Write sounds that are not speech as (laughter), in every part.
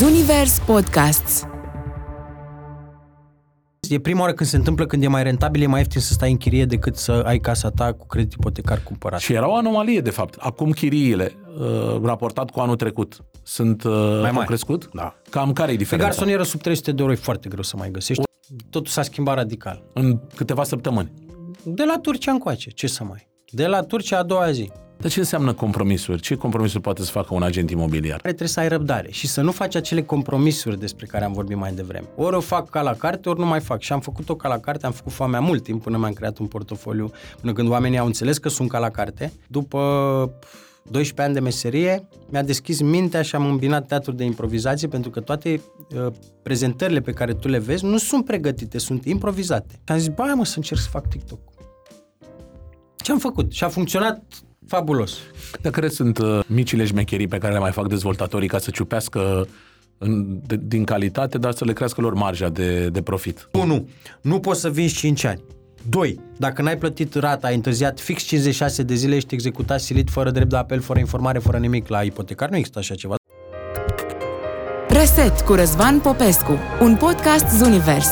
Zunivers Podcasts. E prima oară când se întâmplă când e mai rentabil, e mai ieftin să stai în chirie decât să ai casa ta cu credit ipotecar cumpărat. Și era o anomalie, de fapt. Acum chiriile, uh, raportat cu anul trecut, sunt uh, mai mari. au crescut? Da. Cam care e Pe diferența? garsonieră sub 300 de euro e foarte greu să mai găsești. Totul s-a schimbat radical. În câteva săptămâni. De la Turcia încoace, ce să mai... De la Turcia a doua zi. Dar ce înseamnă compromisuri? Ce compromisuri poate să facă un agent imobiliar? Care trebuie să ai răbdare și să nu faci acele compromisuri despre care am vorbit mai devreme. Ori o fac ca la carte, ori nu mai fac. Și am făcut-o ca la carte, am făcut foamea mult timp până mi-am creat un portofoliu, până când oamenii au înțeles că sunt ca la carte. După 12 ani de meserie, mi-a deschis mintea și am îmbinat teatru de improvizație pentru că toate uh, prezentările pe care tu le vezi nu sunt pregătite, sunt improvizate. Și am zis, bă, hai, mă, să încerc să fac TikTok. Ce am făcut? Și a funcționat fabulos. Dar care sunt uh, micile șmecherii pe care le mai fac dezvoltatorii ca să ciupească în, de, din calitate, dar să le crească lor marja de, de profit? 1. Nu poți să vinzi 5 ani. 2. Dacă n-ai plătit rata, ai întârziat fix 56 de zile, ești executat silit, fără drept de apel, fără informare, fără nimic la ipotecar. Nu există așa ceva. Reset cu Răzvan Popescu, un podcast Zunivers.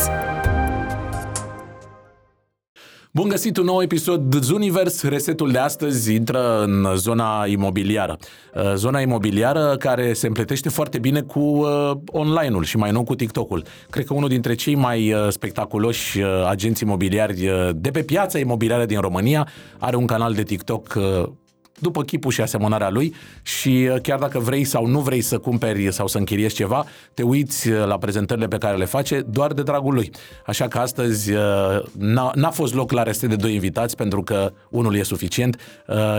Bun găsit un nou episod Zunivers. Resetul de astăzi intră în zona imobiliară. Uh, Zona imobiliară care se împletește foarte bine cu uh, online-ul și mai nou cu TikTok-ul. Cred că unul dintre cei mai uh, spectaculoși uh, agenți imobiliari uh, de pe piața imobiliară din România are un canal de TikTok uh, după chipul și asemănarea lui și uh, chiar dacă vrei sau nu vrei să cumperi sau să închiriezi ceva, te uiți uh, la prezentările pe care le face doar de dragul lui. Așa că astăzi uh, n-a, n-a fost loc la reste de doi invitați pentru că unul e suficient.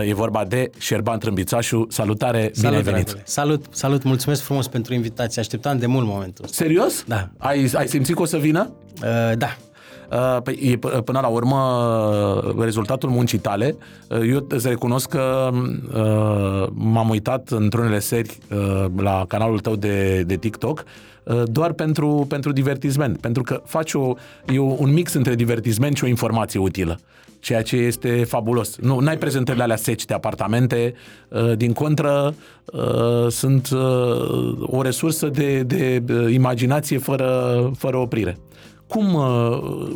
E vorba de Șerban Trâmbițașu. Salutare, bine ai venit! dragule. Salut, salut, mulțumesc frumos pentru invitație. Așteptam de mult momentul ăsta. Serios? Da. Ai, ai simțit că o să vină? Uh, da, Uh, Păi, e, p- până la urmă, uh, rezultatul muncii tale, uh, eu îți recunosc că uh, m-am uitat într-unele seri uh, la canalul tău de, de TikTok uh, doar pentru, pentru divertisment, pentru că faci o, e o- un mix între divertisment și o informație utilă ceea ce este fabulos. Nu ai prezentările alea seci de apartamente, uh, din contră uh, sunt uh, o resursă de, de uh, imaginație fără, fără oprire. Cum, uh,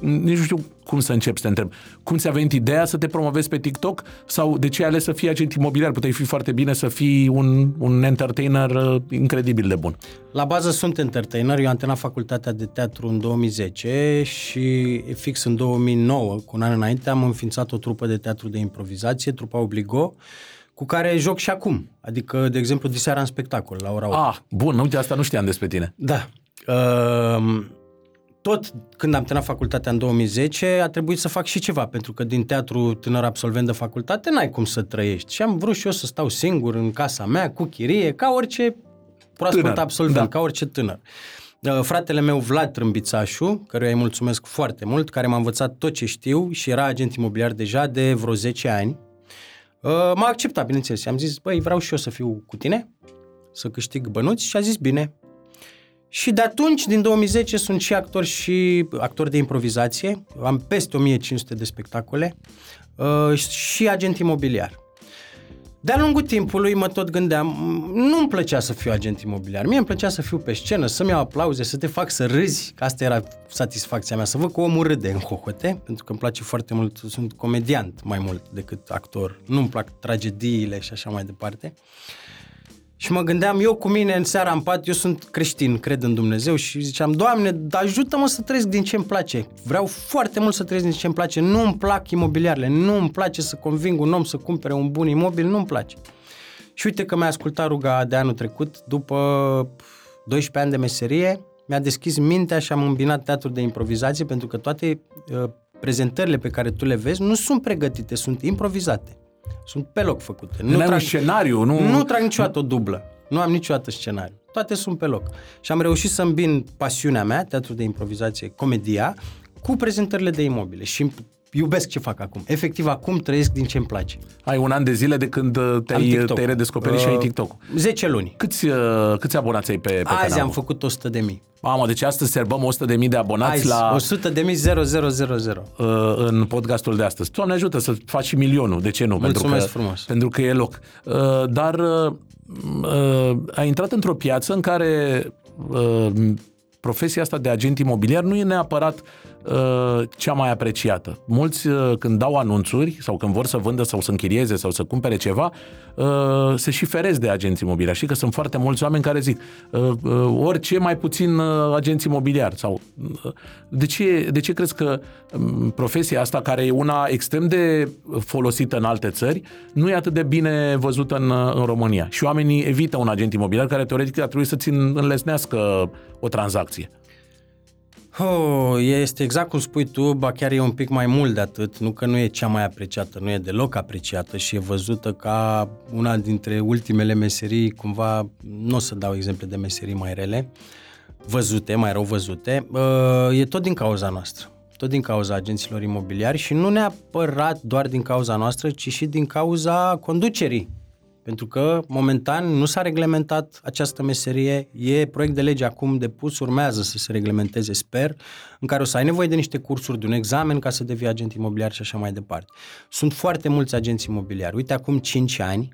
nici nu știu cum să încep să te întreb, cum ți-a venit ideea să te promovezi pe TikTok sau de ce ai ales să fii agent imobiliar? Puteai fi foarte bine să fii un, un entertainer uh, incredibil de bun. La bază sunt entertainer, eu am terminat facultatea de teatru în 2010 și fix în 2009, cu un an înainte, am înființat o trupă de teatru de improvizație, trupa Obligo, cu care joc și acum. Adică, de exemplu, diseară în spectacol, la ora 8. Ah, bun, uite, asta nu știam despre tine. Da. Uh, tot când am terminat facultatea în 2010, a trebuit să fac și ceva, pentru că din teatru tânăr absolvent de facultate n-ai cum să trăiești. Și am vrut și eu să stau singur în casa mea, cu chirie, ca orice proaspăt Tânăr, absolvent, da. ca orice tânăr. Uh, Fratele meu, Vlad Trâmbițașu, căruia îi mulțumesc foarte mult, care m-a învățat tot ce știu și era agent imobiliar deja de vreo 10 ani, uh, m-a acceptat, bineînțeles. Am zis, băi, vreau și eu să fiu cu tine, să câștig bănuți și a zis, bine. Și de atunci, din 2010, sunt și actor și actor de improvizație. Am peste 1500 de spectacole uh, și agent imobiliar. De-a lungul timpului mă tot gândeam, m, nu-mi plăcea să fiu agent imobiliar, mie îmi plăcea să fiu pe scenă, să-mi iau aplauze, să te fac să râzi, că asta era satisfacția mea, să văd că omul râde în hohote, pentru că îmi place foarte mult, sunt comediant mai mult decât actor, nu-mi plac tragediile și așa mai departe. Și mă gândeam, eu cu mine în seara în pat, eu sunt creștin, cred în Dumnezeu și ziceam, Doamne, ajută-mă să trăiesc din ce îmi place. Vreau foarte mult să trăiesc din ce îmi place. Nu îmi plac imobiliarele, nu îmi place să conving un om să cumpere un bun imobil, nu îmi place. Și uite că mi-a ascultat ruga de anul trecut, după 12 ani de meserie, mi-a deschis mintea și am îmbinat teatru de improvizație pentru că toate uh, prezentările pe care tu le vezi nu sunt pregătite, sunt improvizate. Sunt pe loc făcute. Nu ai un scenariu, nu... Nu trag niciodată o dublă. Nu am niciodată scenariu. Toate sunt pe loc. Și am reușit să îmbin pasiunea mea, teatru de improvizație, comedia, cu prezentările de imobile. Și iubesc ce fac acum. Efectiv, acum trăiesc din ce îmi place. Ai un an de zile de când uh, Am te-ai, TikTok. te-ai redescoperit și ai Uh, TikTok. 10 luni. Câți, uh, câți abonați ai pe, pe Azi canal? am făcut 100 de mii. Mamă, deci astăzi serbăm 100.000 de abonați Azi, la, 100 de mii 0000. uh, în podcastul de astăzi. Doamne ajută să faci și milionul, de ce nu? Mulțumesc pentru că, frumos. Pentru că e loc. Uh, dar uh, uh, a intrat într-o piață în care uh, profesia asta de agent imobiliar nu e neapărat uh, cea mai apreciată. Mulți uh, când dau anunțuri sau când vor să vândă sau să închirieze sau să cumpere ceva, uh, se și feresc de agenți imobiliari. Și că sunt foarte mulți oameni care zic uh, uh, orice mai puțin uh, agenți imobiliari. Sau, uh, de, ce, de ce crezi că um, profesia asta, care e una extrem de folosită în alte țări, nu e atât de bine văzută în, uh, în România? Și oamenii evită un agent imobiliar care teoretic ar trebui să-ți înlesnească o tranzacție. Oh, este exact cum spui tu, ba chiar e un pic mai mult de atât, nu că nu e cea mai apreciată, nu e deloc apreciată și e văzută ca una dintre ultimele meserii, cumva, nu o să dau exemple de meserii mai rele, văzute, mai rău văzute, uh, e tot din cauza noastră, tot din cauza agenților imobiliari și nu neapărat doar din cauza noastră, ci și din cauza conducerii pentru că, momentan, nu s-a reglementat această meserie, e proiect de lege acum depus, urmează să se reglementeze, sper, în care o să ai nevoie de niște cursuri, de un examen ca să devii agent imobiliar și așa mai departe. Sunt foarte mulți agenți imobiliari. Uite, acum 5 ani,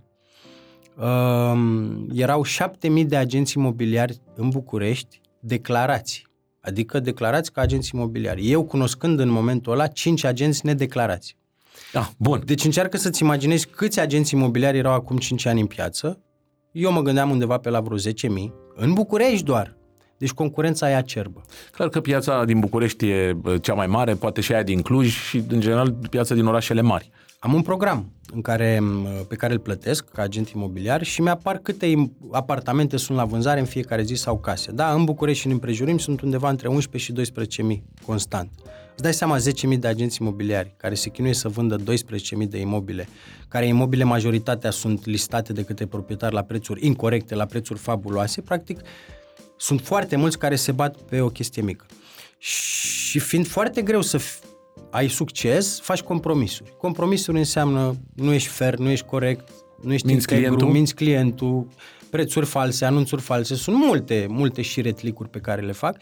um, erau 7000 de agenți imobiliari în București declarați, adică declarați ca agenți imobiliari. Eu, cunoscând în momentul ăla, 5 agenți nedeclarați. Ah, bun. Deci încearcă să-ți imaginezi câți agenți imobiliari erau acum 5 ani în piață. Eu mă gândeam undeva pe la vreo 10.000, în București doar. Deci concurența e acerbă. Clar că piața din București e cea mai mare, poate și aia din Cluj și, în general, piața din orașele mari. Am un program în care, pe care îl plătesc ca agent imobiliar și mi-apar câte apartamente sunt la vânzare în fiecare zi sau case. Da, în București și în împrejurim sunt undeva între 11 și 12.000 constant. Îți dai seama 10.000 de agenți imobiliari care se chinuie să vândă 12.000 de imobile, care imobile majoritatea sunt listate de către proprietari la prețuri incorrecte, la prețuri fabuloase, practic sunt foarte mulți care se bat pe o chestie mică. Și fiind foarte greu să ai succes, faci compromisuri. Compromisuri înseamnă nu ești fair, nu ești corect, nu ești minți integru, clientul. minți clientul, prețuri false, anunțuri false. Sunt multe, multe și retlicuri pe care le fac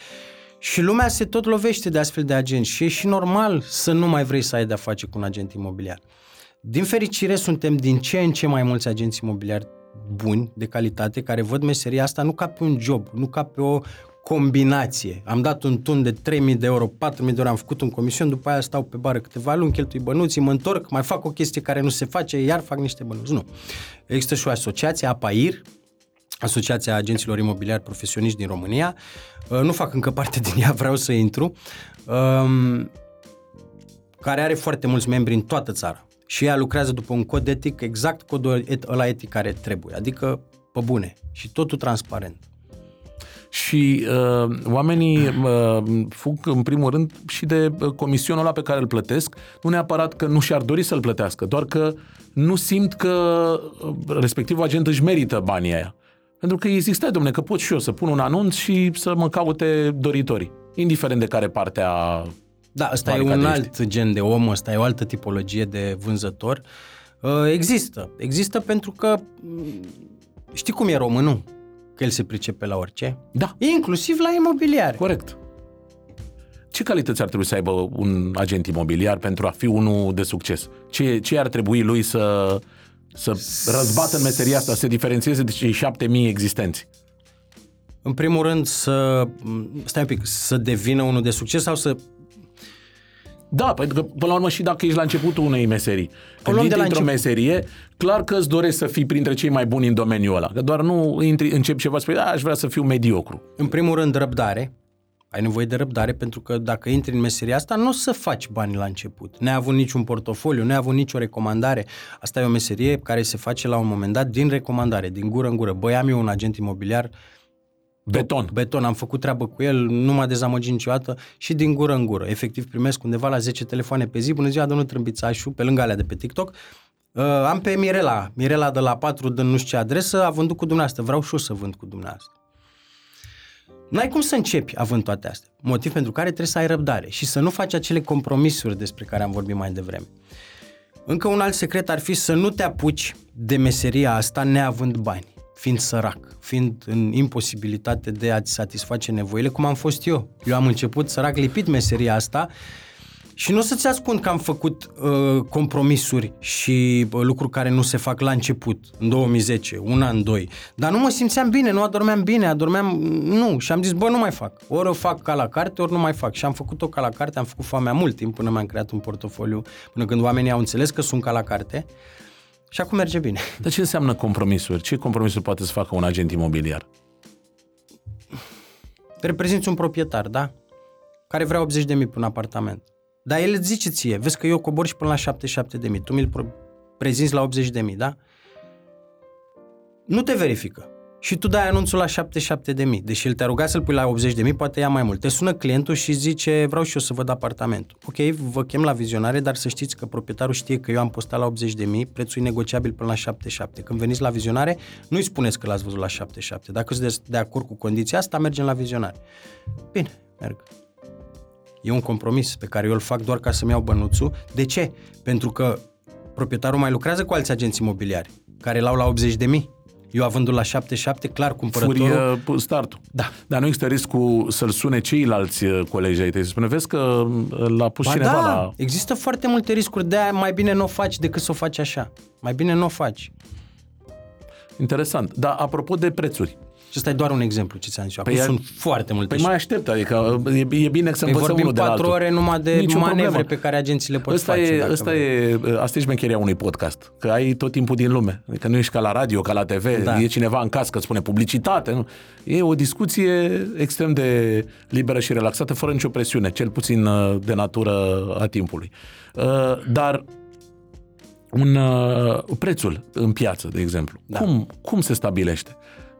și lumea se tot lovește de astfel de agenți și e și normal să nu mai vrei să ai de-a face cu un agent imobiliar. Din fericire, suntem din ce în ce mai mulți agenți imobiliari buni, de calitate, care văd meseria asta nu ca pe un job, nu ca pe o combinație. Am dat un tun de 3.000 de euro, 4.000 de euro, am făcut un comision, după aia stau pe bară câteva luni, cheltui bănuții, mă întorc, mai fac o chestie care nu se face, iar fac niște bănuți. Nu. Există și o asociație, APAIR, Asociația Agenților Imobiliari Profesioniști din România. Uh, nu fac încă parte din ea, vreau să intru. Um, care are foarte mulți membri în toată țara. Și ea lucrează după un cod etic, exact codul ăla etic care trebuie. Adică pe bune. Și totul transparent. Și uh, oamenii uh, fug în primul rând și de uh, comisionul ăla pe care îl plătesc, nu neapărat că nu și-ar dori să-l plătească, doar că nu simt că uh, respectivul agent își merită banii aia. Pentru că există, domne, că pot și eu să pun un anunț și să mă caute doritorii, indiferent de care parte a Da, ăsta e un alt gen de om, ăsta e o altă tipologie de vânzător. Uh, Există. Există pentru că mm, știi cum e românul? Că el se pricepe la orice. Da, Inclusiv la imobiliare. corect. Ce calități ar trebui să aibă un agent imobiliar pentru a fi unul de succes? Ce, ce ar trebui lui să, să răzbată în meseria asta, să se diferențieze de cei șapte mii existenți? În primul rând să, stai un pic, să devină unul de succes sau să Da, pentru că, până la urmă, și dacă ești la începutul unei meserii, când luăm de intri la într-o început. meserie, clar că îți dorești să fii printre cei mai buni în domeniul ăla. Că doar nu intri, începi ceva, spui, da, aș vrea să fiu mediocru. În primul rând, răbdare. Ai nevoie de răbdare pentru că dacă intri în meseria asta, nu o să faci bani la început. Neavând niciun portofoliu, neavând nicio recomandare. Asta e o meserie care se face la un moment dat din recomandare, din gură în gură. Băi, am eu un agent imobiliar, Beton. beton, am făcut treabă cu el, nu m-a dezamăgit niciodată și din gură în gură. Efectiv primesc undeva la 10 telefoane pe zi. Bună ziua, domnul Trâmbițașu, pe lângă alea de pe TikTok. Uh, am pe Mirela, Mirela de la 4 de nu știu ce adresă, a vândut cu dumneavoastră. Vreau și eu să vând cu dumneavoastră. N-ai cum să începi având toate astea. Motiv pentru care trebuie să ai răbdare și să nu faci acele compromisuri despre care am vorbit mai devreme. Încă un alt secret ar fi să nu te apuci de meseria asta neavând bani, fiind sărac, fiind în imposibilitate de a-ți satisface nevoile, cum am fost eu. Eu am început sărac lipit meseria asta Și nu o să-ți ascund că am făcut uh, compromisuri și uh, lucruri care nu se fac la început, în 2010, un an, doi. Dar nu mă simțeam bine, nu adormeam bine, adormeam... Nu, și am zis, bă, nu mai fac. Ori o fac ca la carte, ori nu mai fac. Și am făcut-o ca la carte, am făcut foamea mult timp până mi-am creat un portofoliu, până când oamenii au înțeles că sunt ca la carte. Și acum merge bine. (laughs) Dar ce înseamnă compromisuri? Ce compromisuri poate să facă un agent imobiliar? Reprezinți un proprietar, da? Care vrea 80 de mii pe un apartament. Dar el îți zice ție, vezi că eu cobor și până la 77 de mii, tu mi-l prezinți la 80 de mii, da? Nu te verifică. Și tu dai anunțul la 77 de mii. Deși el te-a rugat să-l pui la 80 de mii, poate ia mai mult. Te sună clientul și zice, vreau și eu să văd apartamentul. Ok, vă chem la vizionare, dar să știți că proprietarul știe că eu am postat la 80 de mii, prețul e negociabil până la 77. Când veniți la vizionare, nu-i spuneți că l-ați văzut la 77. Dacă sunteți de acord cu condiția asta, mergem la vizionare. Bine, merg. E un compromis pe care eu îl fac doar ca să-mi iau bănuțul. De ce? Pentru că proprietarul mai lucrează cu alți agenți imobiliari care l-au la 80 de mii. Eu avându la 77, clar, cumpărătorul... Furie uh, startul. Da. Dar nu există riscul să-l sune ceilalți uh, colegi ai tăi. Să spune, vezi că uh, l-a pus ba cineva da, la... există foarte multe riscuri. De-aia mai bine nu o faci decât să o faci așa. Mai bine nu o faci. Interesant. Dar apropo de prețuri, și ăsta e doar un exemplu ce ți-am zis. Acum Păi sunt foarte multe. Păi mai aștept, adică e, e bine să Păi învățăm vorbim unul de la patru altul. ore numai de Nicio manevre problemă. pe care agenții le pot Ăsta face. e, dacă ăsta vrei. e, asta e șmecheria unui podcast, că ai tot timpul din lume. Adică nu ești ca la radio, ca la TV, Da. e cineva în cască, spune publicitate. Nu? E o discuție extrem de liberă și relaxată, fără nicio presiune, cel puțin uh, de natură a timpului. Uh, Dar un uh, prețul în piață, de exemplu, Da. cum, cum se stabilește?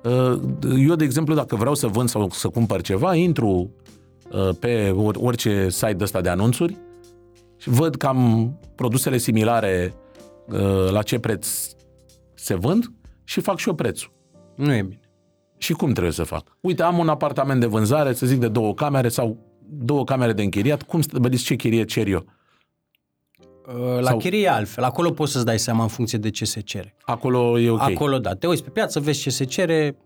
Uh, Eu, de exemplu, dacă vreau să vând sau să cumpăr ceva, intru uh, pe or- orice site ăsta de anunțuri și văd cam produsele similare uh, la ce preț se vând și fac și eu prețul. Nu e bine. Și cum trebuie să fac? Uite, am un apartament de vânzare, să zic de două camere sau două camere de închiriat, cum stabiliți ce chirie cer eu? Uh, La Sau- chirie e altfel. Acolo poți să-ți dai seama în funcție de ce se cere. Acolo e ok. Acolo, da. Te uiți pe piață, vezi ce se cere.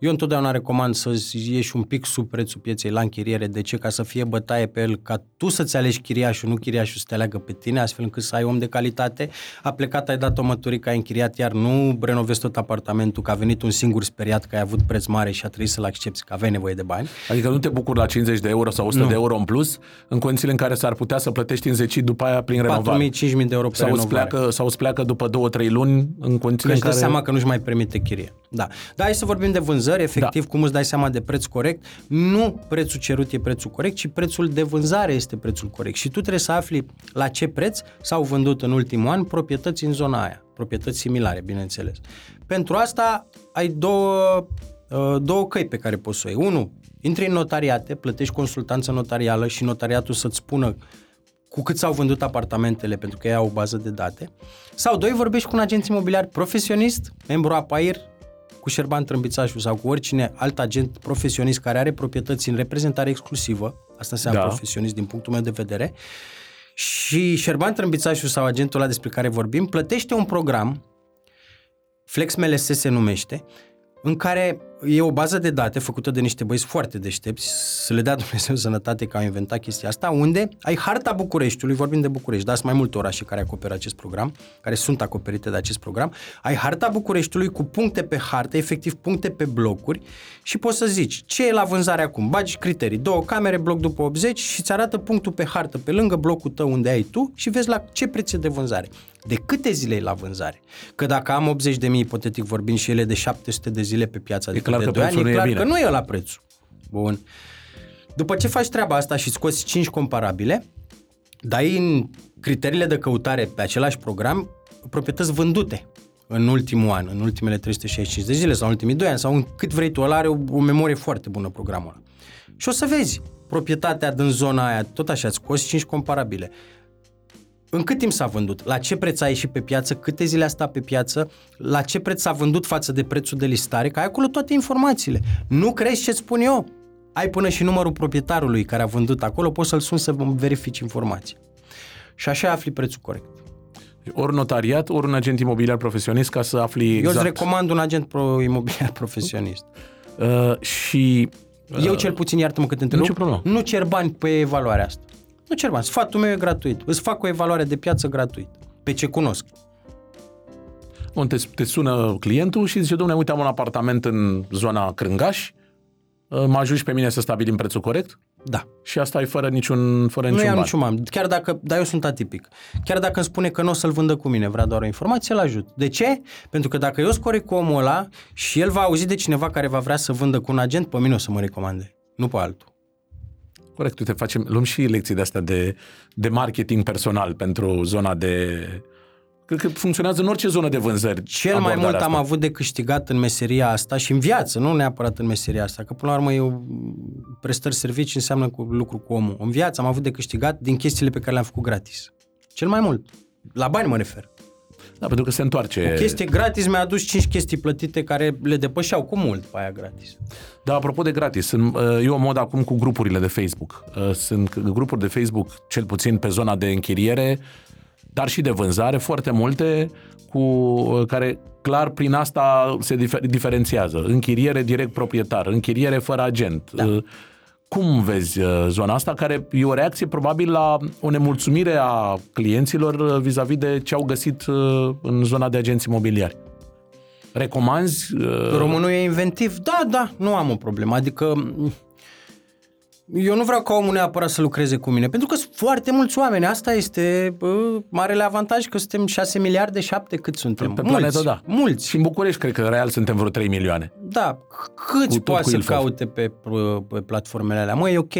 Eu întotdeauna recomand să ieși un pic sub prețul pieței la închiriere. De ce? Ca să fie bătaie pe el, ca tu să-ți alegi chiriașul, nu chiriașul să te aleagă pe tine, astfel încât să ai om de calitate. A plecat, ai dat o măturică, ai închiriat, iar nu renovezi tot apartamentul, că a venit un singur speriat că ai avut preț mare și a trebuit să-l accepti, că aveai nevoie de bani. Adică nu te bucuri la 50 de euro sau 100 Nu. de euro în plus, în condițiile în care s-ar putea să plătești în zecit după aia prin 4.000, renovare. 5.000 de euro pe Sau îți, renovare. pleacă, sau îți pleacă după 2-3 luni în condițiile Că în își dă care... seama că nu-și mai permite chirie. Da. Dar hai să vorbim de vânzări, efectiv, da. cum îți dai seama de preț corect. Nu prețul cerut e prețul corect, ci prețul de vânzare este prețul corect. Și tu trebuie să afli la ce preț s-au vândut în ultimul an proprietăți în zona aia. Proprietăți similare, bineînțeles. Pentru asta ai două, uh, două căi pe care poți să o iei. Unu, intri în notariate, plătești consultanță notarială și notariatul să-ți spună cu cât s-au vândut apartamentele, pentru că ei au o bază de date. Sau doi, vorbești cu un agent imobiliar profesionist, membru APAIR, cu Șerban Trâmbițașu sau cu oricine alt agent profesionist care are proprietăți în reprezentare exclusivă, asta înseamnă Da. profesionist din punctul meu de vedere, și Șerban Trâmbițașu sau agentul ăla despre care vorbim plătește un program, Flex MLS se numește, în care e o bază de date făcută de niște băieți foarte deștepți, să le dea (laughs) Dumnezeu sănătate că au inventat chestia asta, unde ai harta Bucureștiului, vorbim de București, dar sunt mai multe orașe care acoperă acest program, care sunt acoperite de acest program, ai harta Bucureștiului cu puncte pe hartă, efectiv puncte pe blocuri și poți să zici ce e la vânzare acum, bagi criterii, două camere, bloc după 80 și îți arată punctul pe hartă pe lângă blocul tău unde ai tu și vezi la ce preț e de vânzare. De câte zile e la vânzare? Că dacă am 80 de mii, ipotetic vorbind, și ele de 700 de zile pe piață, adică clar de că 2 ani, prețul e nu e clar bine. că nu e la prețul. Bun. După ce faci treaba asta și scoți 5 comparabile, dai în criteriile de căutare pe același program proprietăți vândute în ultimul an, în ultimele 365 de zile sau în ultimii 2 ani sau în cât vrei tu, ăla are o, o memorie foarte bună programul ăla. Și o să vezi proprietatea din zona aia, tot așa, îți scoți 5 comparabile. În cât timp s-a vândut? La ce preț a ieșit pe piață? Câte zile a stat pe piață? La ce preț s-a vândut față de prețul de listare? Că ai acolo toate informațiile. Nu crezi ce spun eu? Ai până și numărul proprietarului care a vândut acolo, poți să-l suni să verifici informații. Și așa afli prețul corect. Ori notariat, ori un agent imobiliar profesionist ca să afli Eu exact. îți recomand un agent pro imobiliar profesionist. Uh, și Eu cel puțin, iartă-mă cât te întrerup, Nicio problemă. nu cer bani pe evaluarea asta. Nu cer bani. Sfatul meu e gratuit. Îți fac o evaluare de piață gratuit. Pe ce cunosc. Bun, te, te sună clientul și zice, domnule, uite, am un apartament în zona Crângaș, mă ajungi pe mine să stabilim prețul corect? Da. Și asta e fără niciun, fără Nu niciun iau ban. niciun bani. Chiar dacă, dar eu sunt atipic. Chiar dacă îmi spune că nu o să-l vândă cu mine, vrea doar o informație, îl ajut. De ce? Pentru că dacă eu scor cu omul ăla și el va auzi de cineva care va vrea să vândă cu un agent, pe mine o să mă recomande. Nu pe altul. Corect, uite, facem, luăm și lecții de astea de, de marketing personal pentru zona de... Cred că funcționează în orice zonă de vânzări. Cel mai abordarea mult am asta. avut de câștigat în meseria asta și în viață, nu neapărat în meseria asta, că până la urmă eu prestări servicii înseamnă cu lucru cu omul. În viață am avut de câștigat din chestiile pe care le-am făcut gratis. Cel mai mult. La bani mă refer. Da, pentru că se întoarce. O chestie gratis mi-a adus 5 chestii plătite care le depășeau cu mult pe aia gratis. Da, apropo de gratis, sunt, uh, eu mod acum cu grupurile de Facebook. Uh, Sunt grupuri de Facebook, cel puțin pe zona de închiriere, dar și de vânzare, foarte multe, cu uh, care clar prin asta se difer- diferențiază. Închiriere direct proprietar, închiriere fără agent. Da. Cum vezi uh, zona asta, care e o reacție probabil la o nemulțumire a clienților uh, vis-a-vis de ce au găsit uh, în zona de agenți imobiliari? Recomanzi? uh, Românul e inventiv? Da, da, nu am o problemă. Adică m, eu nu vreau ca omul neapărat să lucreze cu mine, pentru că sunt foarte mulți oameni. Asta este bă, marele avantaj că suntem 6 miliarde, 7 cât suntem. Pe mulți, planetă, da. Mulți. Și în București, cred că real suntem vreo 3 milioane. Da, câți Cu tot poate cu să Ilfov. caute pe, pe platformele alea? Mă, e ok,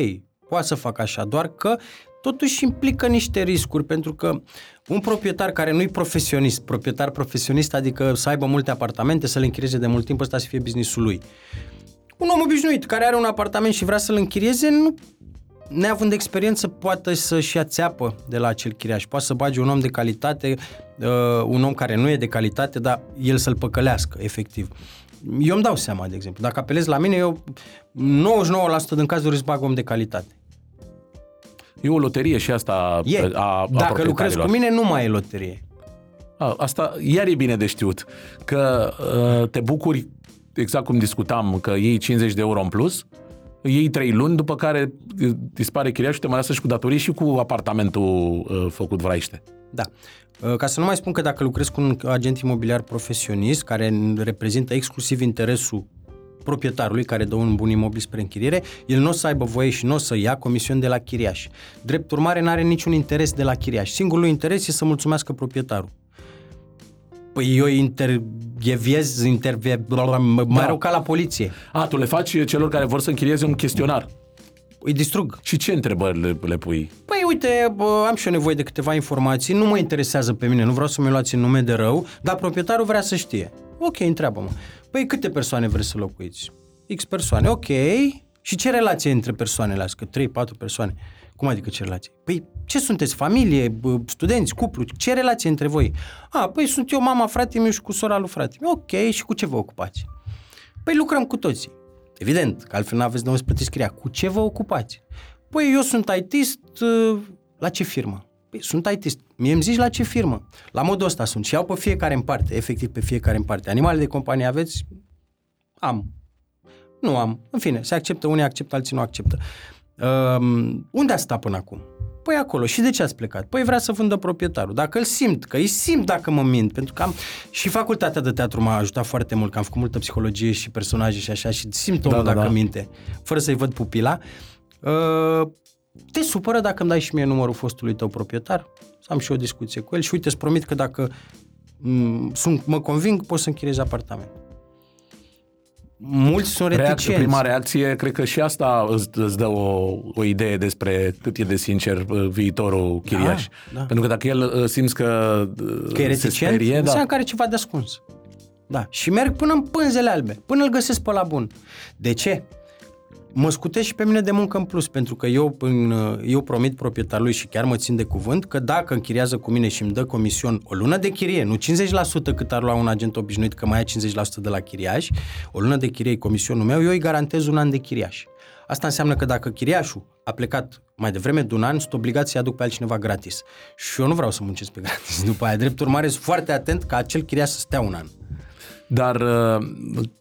poate să fac așa, doar că totuși implică niște riscuri, pentru că un proprietar care nu-i profesionist, proprietar profesionist, adică să aibă multe apartamente, să le închirieze de mult timp, ăsta să fie businessul lui. Un om obișnuit care are un apartament și vrea să-l închirieze, nu neavând experiență, poate să-și ia țeapă de la acel chiriaș. Poate să bage un om de calitate, uh, un om care nu e de calitate, dar el să-l păcălească, efectiv. Eu îmi dau seama, de exemplu. Dacă apelez la mine, eu 99% din cazuri îți bag om de calitate. E o loterie și asta E. a, a Dacă lucrezi proprietarilor. cu mine, nu mai e loterie. A, asta iar e bine de știut. Că uh, te bucuri, exact cum discutam, că iei 50 de euro în plus, iei 3 luni, după care uh, dispare chiriașul, te mai lasă și cu datorii și cu apartamentul uh, făcut vraiște. Da. Uh, Ca să nu mai spun că dacă lucrezi cu un agent imobiliar profesionist care reprezintă exclusiv interesul proprietarului care dă un bun imobil spre închiriere, el nu o să aibă voie și nu o să ia comisiuni de la chiriaș. Drept urmare, nu are niciun interes de la chiriaș. Singurul lui interes e să mulțumească proprietarul. Păi eu intervieviez, intervie, mai Da. rău ca la poliție. A, tu le faci celor care vor să închirieze un chestionar. Îi distrug. Și ce întrebări le, le pui? Păi uite, bă, am și eu nevoie de câteva informații, nu mă interesează pe mine, nu vreau să mi luați în nume de rău, dar proprietarul vrea să știe. Ok, întreabă-mă. Păi câte persoane vreți să locuiți? X persoane, ok. Și ce relație între persoanele astea? 3-4 persoane. Cum adică ce relație? Păi ce sunteți? Familie, bă, studenți, cuplu? Ce relație între voi? A, păi sunt eu, mama, fratele meu și cu sora lui fratele meu. Ok, și cu ce vă ocupați? Păi lucrăm cu toții. Evident, că altfel nu aveți de unde să plătiți scria. Cu ce vă ocupați? Păi eu sunt ITist, uh, la ce firmă? Păi sunt ITist. Mie îmi zici la ce firmă? La modul ăsta sunt. Și iau pe fiecare în parte, efectiv pe fiecare în parte. Animale de companie aveți? Am. Nu am. În fine, se acceptă, unii acceptă, alții nu acceptă. Um, unde ați stat până acum? Păi acolo. Și de ce ați plecat? Păi vrea să vândă proprietarul. Dacă îl simt, că îi simt dacă mă mint, pentru că am... Și facultatea de teatru m-a ajutat foarte mult, că am făcut multă psihologie și personaje și așa și simt omul Da, da, dacă da. minte, fără să-i văd pupila. Uh, te supără dacă îmi dai și mie numărul fostului tău proprietar? Să am și eu o discuție cu el și uite, îți promit că dacă m- sunt, mă conving, poți să închiriezi apartament. Mulți sunt Reac- reticenți. prima reacție, cred că și asta îți, îți dă o, o idee despre cât e de sincer uh, viitorul chiriaș. da. Pentru că dacă el uh, simți că, uh, că e se reticent, sperie, înseamnă da. că are ceva de ascuns. Da. Și merg până în pânzele albe, până îl găsesc pe la bun. De ce? Mă scutesc și pe mine de muncă în plus, pentru că eu, în, eu promit proprietarului și chiar mă țin de cuvânt că dacă închiriază cu mine și îmi dă comision o lună de chirie, nu 50% cât ar lua un agent obișnuit, că mai ia 50% de la chiriaș, o lună de chirie e comisionul meu, eu îi garantez un an de chiriaș. Asta înseamnă că dacă chiriașul a plecat mai devreme de un an, sunt obligat să-i aduc pe altcineva gratis. Și eu nu vreau să muncesc pe gratis după aia. Drept urmare, sunt foarte atent ca acel chiriaș să stea un an. Dar uh,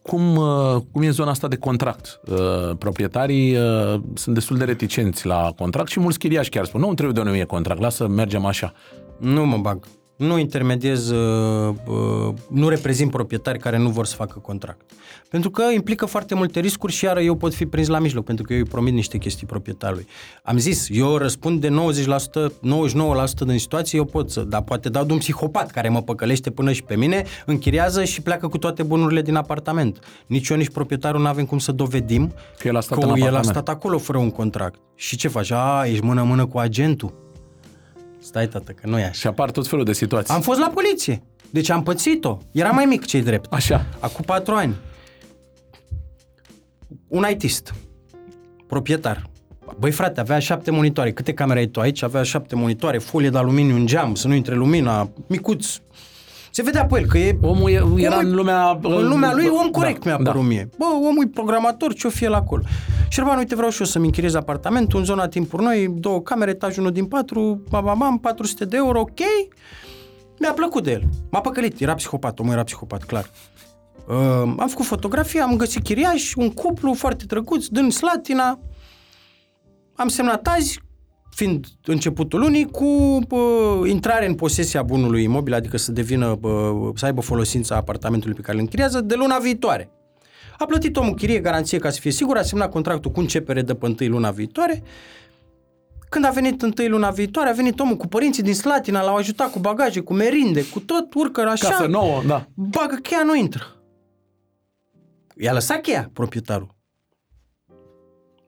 cum, uh, cum e zona asta de contract? Uh, proprietarii uh, sunt destul de reticenți la contract și mulți chiriași chiar spun, nu trebuie de o contract, lasă mergem așa. Nu mă bag. Nu intermediez, uh, uh, nu reprezint proprietari care nu vor să facă contract. Pentru că implică foarte multe riscuri și iară eu pot fi prins la mijloc, pentru că eu îi promit niște chestii proprietarului. Am zis, eu răspund de 90%, 99% din situații, eu pot să, dar poate dau de un psihopat care mă păcălește până și pe mine, închiriază și pleacă cu toate bunurile din apartament. Nici eu, nici proprietarul nu avem cum să dovedim Că el a stat că în el a apartament. stat acolo fără un contract. Și ce faci? A, ești mână-mână cu agentul. Stai, tată, că nu e așa. Și apar tot felul de situații. Am fost la poliție. Deci am pățit-o. Era mai mic cei drept. Așa. Acum patru ani. Un ITist. Proprietar. Băi frate, avea șapte monitoare. Câte camere ai tu aici? Avea șapte monitoare, folie de aluminiu în geam, să nu intre lumina, micuț. Se vedea pe el că e Omul e- era Omul- în lumea... în lumea lui om corect da, mi-a părut mie. Bă, omul e programator, ce-o fie el acolo. Șerban, uite, vreau și eu să-mi închiriez apartamentul în zona timpuri noi, două camere, etajul 1 din 4, bam, bam, bam, 400 de euro, ok? Mi-a plăcut de el. M-a păcălit, era psihopat, omul era psihopat, clar. Uh, am făcut fotografie, am găsit chiriaș, un cuplu foarte drăguț, din Slatina. Am semnat azi, fiind începutul lunii, cu uh, intrare în posesia bunului imobil, adică să devină, uh, să aibă folosința apartamentului pe care îl închiriază, de luna viitoare. A plătit omul chirie, garanție ca să fie sigur, a semnat contractul cu începere de pe întâi luna viitoare. Când a venit întâi luna viitoare, a venit omul cu părinții din Slatina, l-au ajutat cu bagaje, cu merinde, cu tot, urcă așa. Casă nouă, da. Bagă cheia, nu intră. I-a lăsat cheia, proprietarul.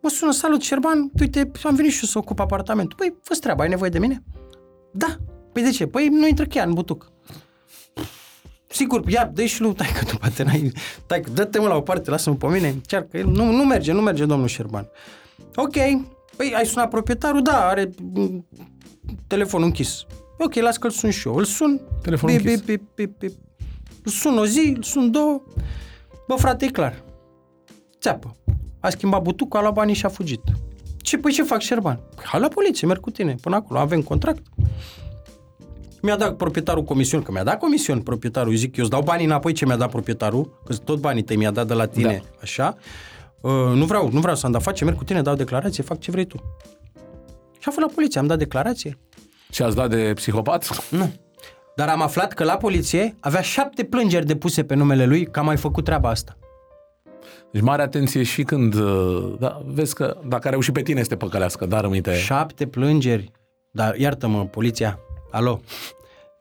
Mă sună, salut, Șerban, uite, am venit și eu să ocup apartamentul. Păi, fă treaba, ai nevoie de mine? Da. Păi de ce? Păi nu intră cheia în butuc. Sigur, ia, dă și lui, tai că tu poate n-ai, tai că dă-te mă la o parte, lasă-mă pe mine, încearcă, el, nu, nu merge, nu merge domnul Șerban. Ok, păi ai sunat proprietarul? Da, are mm, telefonul închis. Ok, las că îl sun și eu. Îl sun. Telefonul bip, închis. Bip, bip, bip, bip. Îl sun o zi, îl sun două. Bă, frate, e clar. Țeapă. A schimbat butucul, a luat banii și a fugit. Ce, păi ce fac, Șerban? Păi, hai la poliție, merg cu tine. Până acolo, avem contract. Mi-a dat proprietarul comision, că mi-a dat comision proprietarul, eu zic, eu îți dau banii înapoi ce mi-a dat proprietarul, că tot banii tăi mi-a dat de la tine, da. așa. Uh, nu vreau, nu vreau să-mi dau face, merg cu tine, dau declarație, fac ce vrei tu. Și a fost la poliție, am dat declarație. Și ați dat de psihopat? Nu. Dar am aflat că la poliție avea șapte plângeri depuse pe numele lui că a mai făcut treaba asta. Deci mare atenție și când... uh, Da, vezi că dacă a reușit pe tine este păcălească, dar rămâite... Șapte plângeri. Dar iartă-mă, poliția, alo,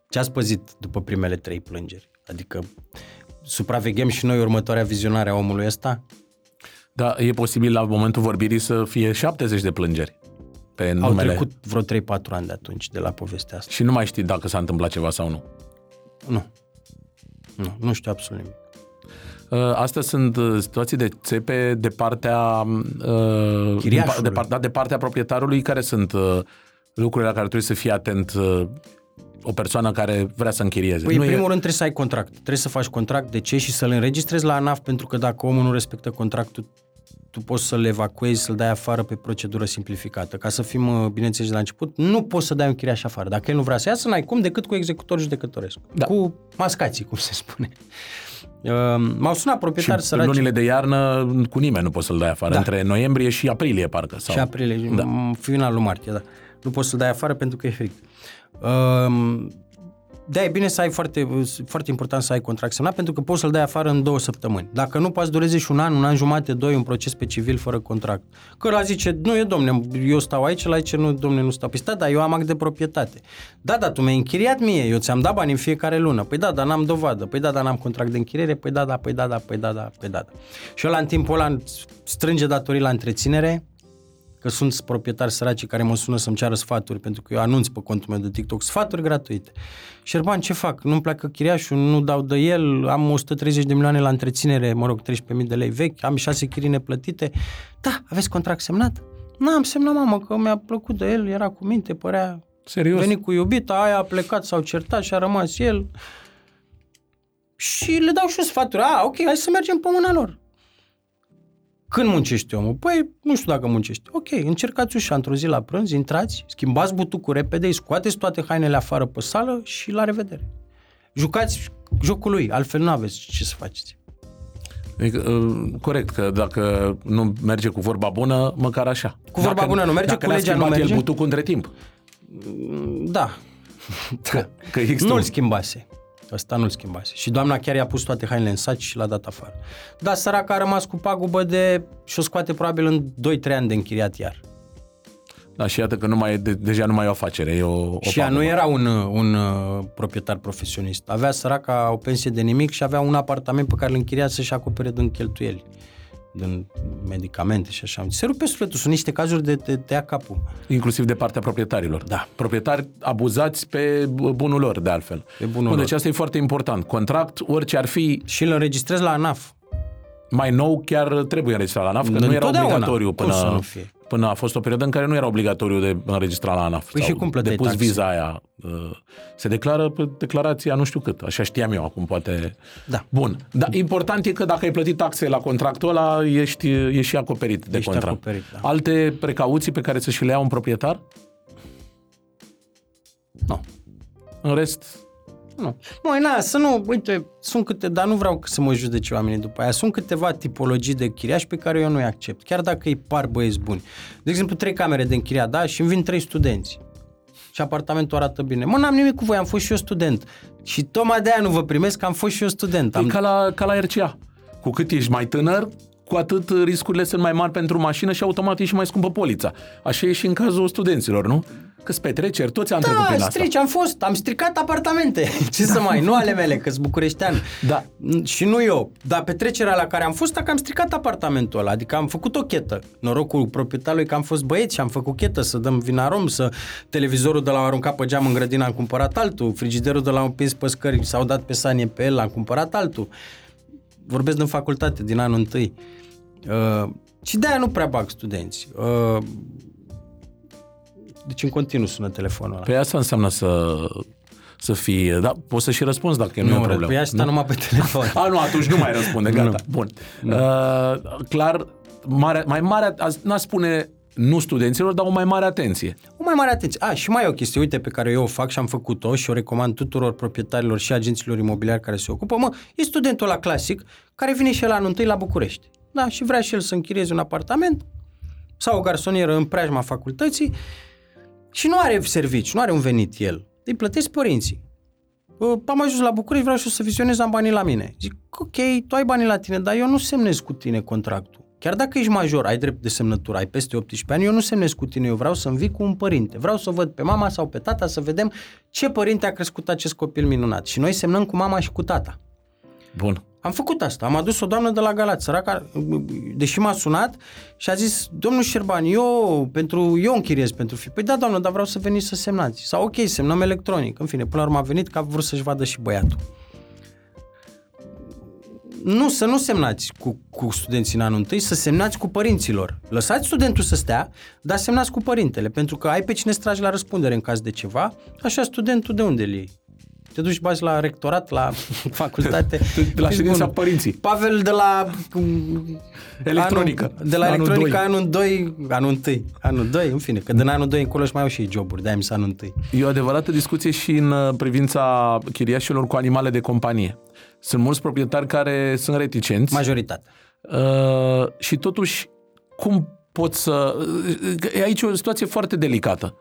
ce ați păzit după primele trei plângeri? Adică supraveghem și noi următoarea vizionare a omului ăsta? Da, e posibil la momentul vorbirii să fie 70 de plângeri pe Au numele. trecut vreo 3-4 ani de atunci, de la povestea asta. Și nu mai știi dacă s-a întâmplat ceva sau nu. Nu. Nu, nu știu absolut nimic. Uh, Astea sunt uh, situații de țepe de partea uh, Chiriașului. de, par- da, de partea proprietarului, care sunt uh, lucrurile la care trebuie să fie atent uh, o persoană care vrea să închirieze. Păi, nu în primul e... rând, trebuie să ai contract. Trebuie să faci contract. De ce? Și să-l înregistrezi la ANAF, pentru că dacă omul nu respectă contractul, tu poți să-l evacuezi, să-l dai afară pe procedură simplificată. Ca să fim, uh, bineînțeles, de la început, nu poți să dai un chiriaș afară. Dacă el nu vrea să iasă, n-ai cum decât cu executor judecătoresc. Da. Cu mascații, cum se spune. Uh, m-au sunat proprietari și săraci. lunile de iarnă cu nimeni nu poți să-l dai afară, Da. între noiembrie și aprilie parcă. Sau... Și aprilie, Da. da. finalul martie, da. Nu poți să dai afară pentru că e fric. Um, da, e bine să ai foarte, foarte important să ai contract semnat pentru că poți să-l dai afară în două săptămâni. Dacă nu, poți dureze și un an, un an jumate, doi, un proces pe civil fără contract. Că la zice, nu e domne, eu stau aici, la zice, nu, domne, nu stau. Păi stai, da, eu am act de proprietate. Da, dar tu mi-ai închiriat mie, eu ți-am dat bani în fiecare lună. Păi da, dar n-am dovadă. Păi da, dar n-am contract de închiriere. Păi da, da, păi da, da, păi da, da, păi da, da. Și ăla în timpul ăla strânge datorii la întreținere, că sunt proprietari săraci care mă sună să-mi ceară sfaturi, pentru că eu anunț pe contul meu de TikTok sfaturi gratuite. Șerban, ce fac? Nu-mi pleacă chiriașul, nu dau de el, am 130 de milioane la întreținere, mă rog, 13.000 de lei vechi, am șase chirii neplătite. Da, aveți contract semnat? Nu, am semnat, mamă, că mi-a plăcut de el, era cu minte, părea... Serios? Venit cu iubita, aia a plecat, s-au certat și a rămas el. Și le dau și eu sfaturi. A, ok, hai să mergem pe mâna lor. Când muncești omul? Păi, nu știu dacă muncești. Ok, încercați ușa într-o zi la prânz, intrați, schimbați butucul repede, îi scoateți toate hainele afară pe sală și la revedere. Jucați jocul lui, altfel nu aveți ce să faceți. Adică, uh, corect, că dacă nu merge cu vorba bună, măcar așa. Cu vorba dacă, bună nu merge, dacă cu legea nu schimbat merge? el butucul între timp. Da. Că, că există Nu-l un- schimbase. Ăsta nu-l schimbase. Și doamna chiar i-a pus toate hainele în saci și l-a dat afară. Dar săraca a rămas cu pagubă de... și o scoate probabil în 2-3 ani de închiriat iar. Da, și iată că nu mai, e de, deja nu mai e o afacere, e o, o și ea pagubă. nu era un, un uh, proprietar profesionist. Avea săraca o pensie de nimic și avea un apartament pe care îl închiria să-și acopere din cheltuieli din medicamente și așa. Se rupe sufletul. Sunt niște cazuri de te, te ia capul. Inclusiv de partea proprietarilor. Da. Proprietari abuzați pe bunul lor, de altfel. Pe bunul Bun, lor. Deci asta e foarte important. Contract, orice ar fi Și îl înregistrez la ANAF. mai nou, chiar trebuie înregistrat la ANAF, că nu era Întotdeauna. obligatoriu Cum până, să nu fie? Până a fost o perioadă în care nu era obligatoriu de înregistrat la ANAF. Păi sau și cum plăteai de pus taxe? viza aia. uh, Se declară pe declarația nu știu cât. Așa știam eu, acum poate... Da. Bun. Dar important e că dacă ai plătit taxe la contractul ăla, ești, ești și acoperit de Ești contract. acoperit, da. Alte precauții pe care să și le ia un proprietar? Nu. În rest, Nu. Măi, na, să nu, uite, sunt câte, dar nu vreau să mă judece oamenii după aia. Sunt câteva tipologii de chiriași pe care eu nu-i accept, chiar dacă îi par băieți buni. De exemplu, trei camere de închiriat, da, și îmi vin trei studenți. Și apartamentul arată bine. Mă, n-am nimic cu voi, am fost și eu student. Și tocmai de aia nu vă primesc, că am fost și eu student. E Am... ca la, ca la RCA. Cu cât ești mai tânăr, cu atât riscurile sunt mai mari pentru mașină și automat e și mai scumpă polița. Așa e și în cazul studenților, nu? Că petreceri, toți am trecut Da, prin asta. strici, am fost, am stricat apartamente. (laughs) Ce să mai, nu ale mele, că-s bucureștean. Da. Și nu eu. Dar petrecerea la care am fost, dacă am stricat apartamentul ăla, adică am făcut o chetă. Norocul proprietarului că am fost băieți și am făcut chetă să dăm vin arom, să televizorul de la aruncat pe geam în grădină am cumpărat altul, frigiderul de la un pins pe scări s-au dat pe sanie pe el, am cumpărat altul. Vorbesc din facultate, din anul întâi. Uh, și de-aia nu prea bag studenți. Uh, deci în continuu sună telefonul ăla. Pe asta înseamnă să, să fii... Da, poți să și răspunzi dacă nu, e o problemă. Păi asta numai pe telefon. (laughs) A, nu, atunci nu mai răspunde, gata. Nu. Bun. Uh, clar, mare, mai mare, n-a spune nu studenților, dar o mai mare atenție. O mai mare atenție. A, și mai e o chestie, uite, pe care eu o fac și am făcut-o și o recomand tuturor proprietarilor și agenților imobiliari care se ocupă. Mă, e studentul la clasic care vine și el anul întâi la București. Da, și vrea și el să închirieze un apartament sau o garsonieră în preajma facultății și nu are servici, nu are un venit el. Îi plătesc părinții. Uh, Am ajuns la București, vreau și eu să vizionez, am banii la mine. Zic, ok, tu ai banii la tine, dar eu nu semnez cu tine contractul. Chiar dacă ești major, ai drept de semnătură, ai peste 18 ani, eu nu semnez cu tine, eu vreau să-mi vii cu un părinte. Vreau să o văd pe mama sau pe tata, să vedem ce părinte a crescut acest copil minunat. Și noi semnăm cu mama și cu tata. Bun. Am făcut asta. Am adus o doamnă de la Galați, săraca, deși m-a sunat și a zis, domnul Șerban, eu, pentru, eu închiriez pentru fi. Păi da, doamnă, dar vreau să veniți să semnați. Sau ok, semnăm electronic. În fine, până la urmă a venit că a vrut să-și vadă și băiatul. Nu, să nu semnați cu, cu studenții în anul întâi, să semnați cu părinților. Lăsați studentul să stea, dar semnați cu părintele, pentru că ai pe cine să tragi la răspundere în caz de ceva, așa studentul de unde îl iei? Te duci bazi la rectorat, la (laughs) facultate. De la Ești ședința bun. părinții. Pavel de la Electronică. Anul, de la Anul electronică doi. anul 2, anul 1, anul 2, în fine, că din anul 2 încolo și mai au și ei joburi, de-aia mi s-a anul 1. E o adevărată discuție și în uh, privința chiriașilor cu animale de companie. Sunt mulți proprietari care sunt reticenți Majoritatea. uh, și totuși cum pot să... E aici o situație foarte delicată.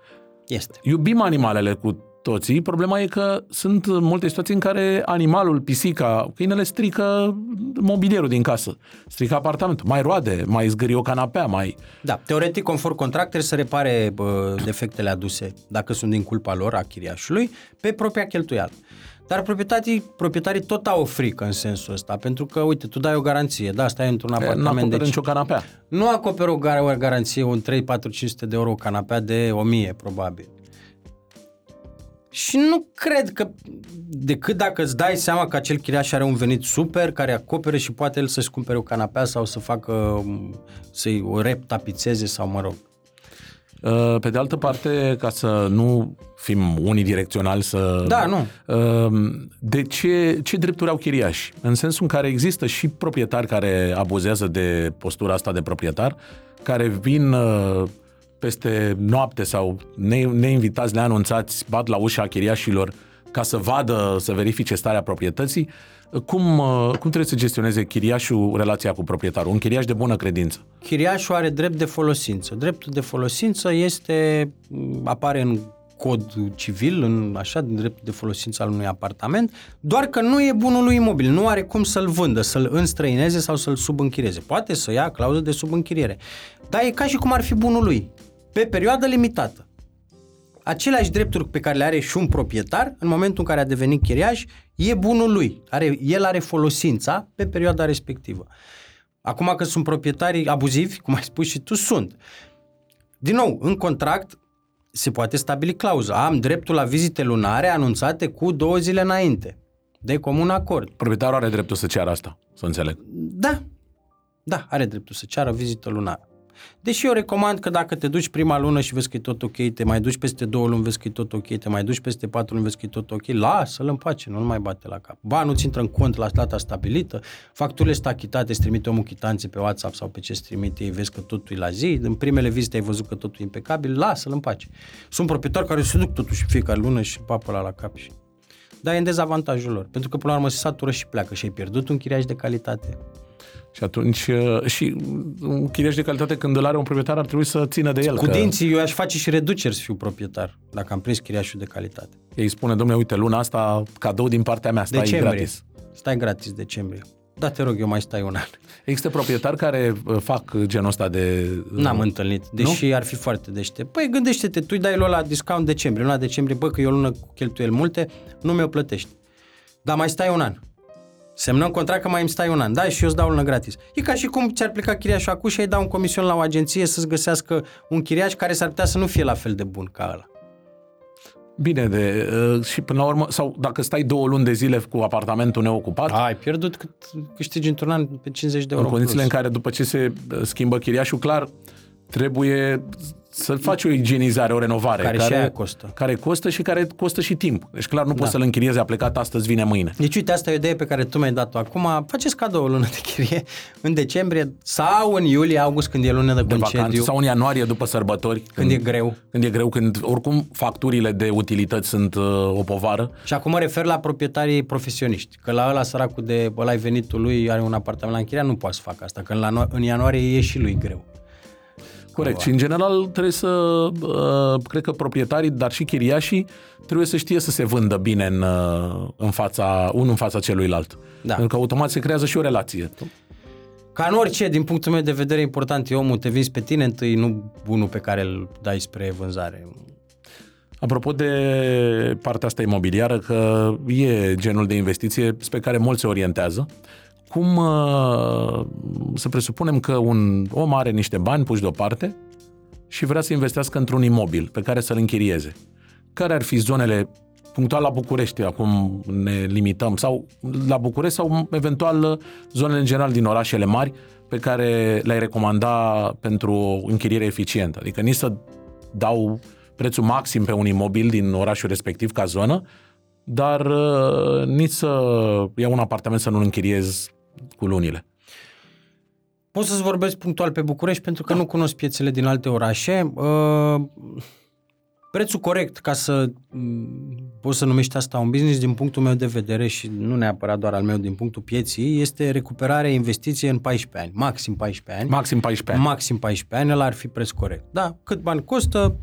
Este. Iubim animalele cu toții, problema e că sunt multe situații în care animalul, pisica, câinele strică mobilierul din casă, strică apartamentul, mai roade, mai zgârie o canapea, mai... Da, teoretic, conform contract, trebuie să repare bă, defectele aduse, dacă sunt din culpa lor, a chiriașului, pe propria cheltuială. Dar proprietarii, proprietarii tot au o frică în sensul ăsta, pentru că, uite, tu dai o garanție, da, stai într-un Nu apartament acoperă de... nicio canapea. Nu acoperă o gar- o garanție, un 3, 4, 500 de euro o canapea de 1000, probabil. Și nu cred că, decât dacă îți dai seama că acel chiriaș are un venit super, care acopere și poate el să-și cumpere o canapea sau să facă, să-i o reptapițeze sau mă rog. Uh, Pe de altă parte, ca să nu fim unidirecționali să... Da, nu. Uh, De ce, ce drepturi au chiriași? În sensul în care există și proprietari care abuzează de postura asta de proprietar, care vin uh, peste noapte sau ne, neinvitați, neanunțați, bat la ușa chiriașilor ca să vadă, să verifice starea proprietății, cum, uh, cum trebuie să gestioneze chiriașul relația cu proprietarul? Un chiriaș de bună credință. Chiriașul are drept de folosință. Dreptul de folosință este, apare în cod civil, în așa, din drept de folosință al unui apartament, doar că nu e bunul lui imobil, nu are cum să-l vândă, să-l înstrăineze sau să-l subînchirieze. Poate să ia clauză de subînchiriere. Dar e ca și cum ar fi bunul lui, pe perioadă limitată. Aceleași drepturi pe care le are și un proprietar, în momentul în care a devenit chiriaș, e bunul lui. Are, el are folosința pe perioada respectivă. Acum că sunt proprietari abuzivi, cum ai spus și tu, sunt. Din nou, în contract se poate stabili clauza. Am dreptul la vizite lunare anunțate cu două zile înainte, de comun acord. Proprietarul are dreptul să ceară asta, să înțeleg. Da, da, are dreptul să ceară vizită lunară. Deși eu recomand că dacă te duci prima lună și vezi că e tot ok, te mai duci peste două luni, vezi că e tot ok, te mai duci peste patru luni, vezi că e tot ok, lasă-l în pace, nu-l mai bate la cap. Ba, nu-ți intră în cont la data stabilită, facturile sunt achitate, îți trimite omul chitanțe pe WhatsApp sau pe ce îți trimite, ei vezi că totul e la zi, în primele vizite ai văzut că totul e impecabil, lasă-l în pace. Sunt proprietari care se duc totuși fiecare lună și papă la la cap și... Dar e în dezavantajul lor, pentru că până la urmă se satură și pleacă și ai pierdut un chiriaș de calitate. Și atunci, uh, și un chiriaș de calitate când îl are un proprietar ar trebui să țină de el. Cu că dinții eu aș face și reduceri să fiu proprietar, dacă am prins chiriașul de calitate. Ei spune, domnule, uite, luna asta, cadou din partea mea, stai decembrie. gratis. Stai gratis decembrie. Da, te rog, eu mai stai un an. Există proprietari care uh, fac genul ăsta de... uh, N-am întâlnit, deși nu? ar fi foarte deștept. Păi gândește-te, tu îi dai la discount decembrie, luna decembrie, bă, că e o lună cu cheltuieli multe, nu mi-o plătești. Dar mai stai un an. Semnăm contract că mai îmi stai un an, da, și eu îți dau lună gratis. E ca și cum ți-ar pleca chiriașul acum și ai da un comision la o agenție să-ți găsească un chiriaș care s-ar putea să nu fie la fel de bun ca ăla. Bine, de, uh, și până la urmă, sau dacă stai două luni de zile cu apartamentul neocupat, Ai pierdut cât câștigi într-un an pe 50 de în euro condițiile plus. în care după ce se uh, schimbă chiriașul, clar, trebuie să faci o igienizare, o renovare. Care și aia costă. Care costă și care costă și timp. Deci clar nu da. poți să-l închiriezi, a plecat astăzi, vine mâine. Deci uite, asta e o idee pe care tu mi-ai dat-o acum. Faceți cadou o lună de chirie în decembrie sau în iulie, august, când e lună de, De concediu, vacanță, sau în ianuarie după sărbători. când e greu. Când e greu, când oricum facturile de utilități sunt uh, o povară. Și acum mă refer la proprietarii profesioniști, că la ăla săracul de ăla venitul lui, are un apartament la închiriat, nu poate să facă asta, că în, la, în ianuarie e și lui greu. Corect. Și în general trebuie să, uh, cred că proprietarii, dar și chiriașii, trebuie să știe să se vândă bine în, uh, în fața, unul în fața celuilalt. Da. Pentru că automat se creează și o relație. Ca în orice, din punctul meu de vedere, important e omul, te vinzi pe tine întâi, nu bunul pe care îl dai spre vânzare. Apropo de partea asta imobiliară, că e genul de investiție spre care mulți se orientează, cum uh, să presupunem că un om are niște bani puși deoparte și vrea să investească într-un imobil pe care să-l închirieze. Care ar fi zonele punctual la București, acum ne limităm, sau la București sau eventual uh, zonele în general din orașele mari pe care le-ai recomanda pentru o închiriere eficientă? Adică nici să dau prețul maxim pe un imobil din orașul respectiv ca zonă, dar uh, nici să iau un apartament să nu-l închiriez cu lunile. Pot să-ți vorbesc punctual pe București pentru că nu cunosc piețele din alte orașe. Uh, prețul corect ca să m, poți să numești asta un business din punctul meu de vedere și nu neapărat doar al meu din punctul pieții, este recuperarea investiției în 14 ani, maxim 14 ani. Maxim 14 ani. Maxim 14 ani, ăla ar fi preț corect. Da, cât bani costă,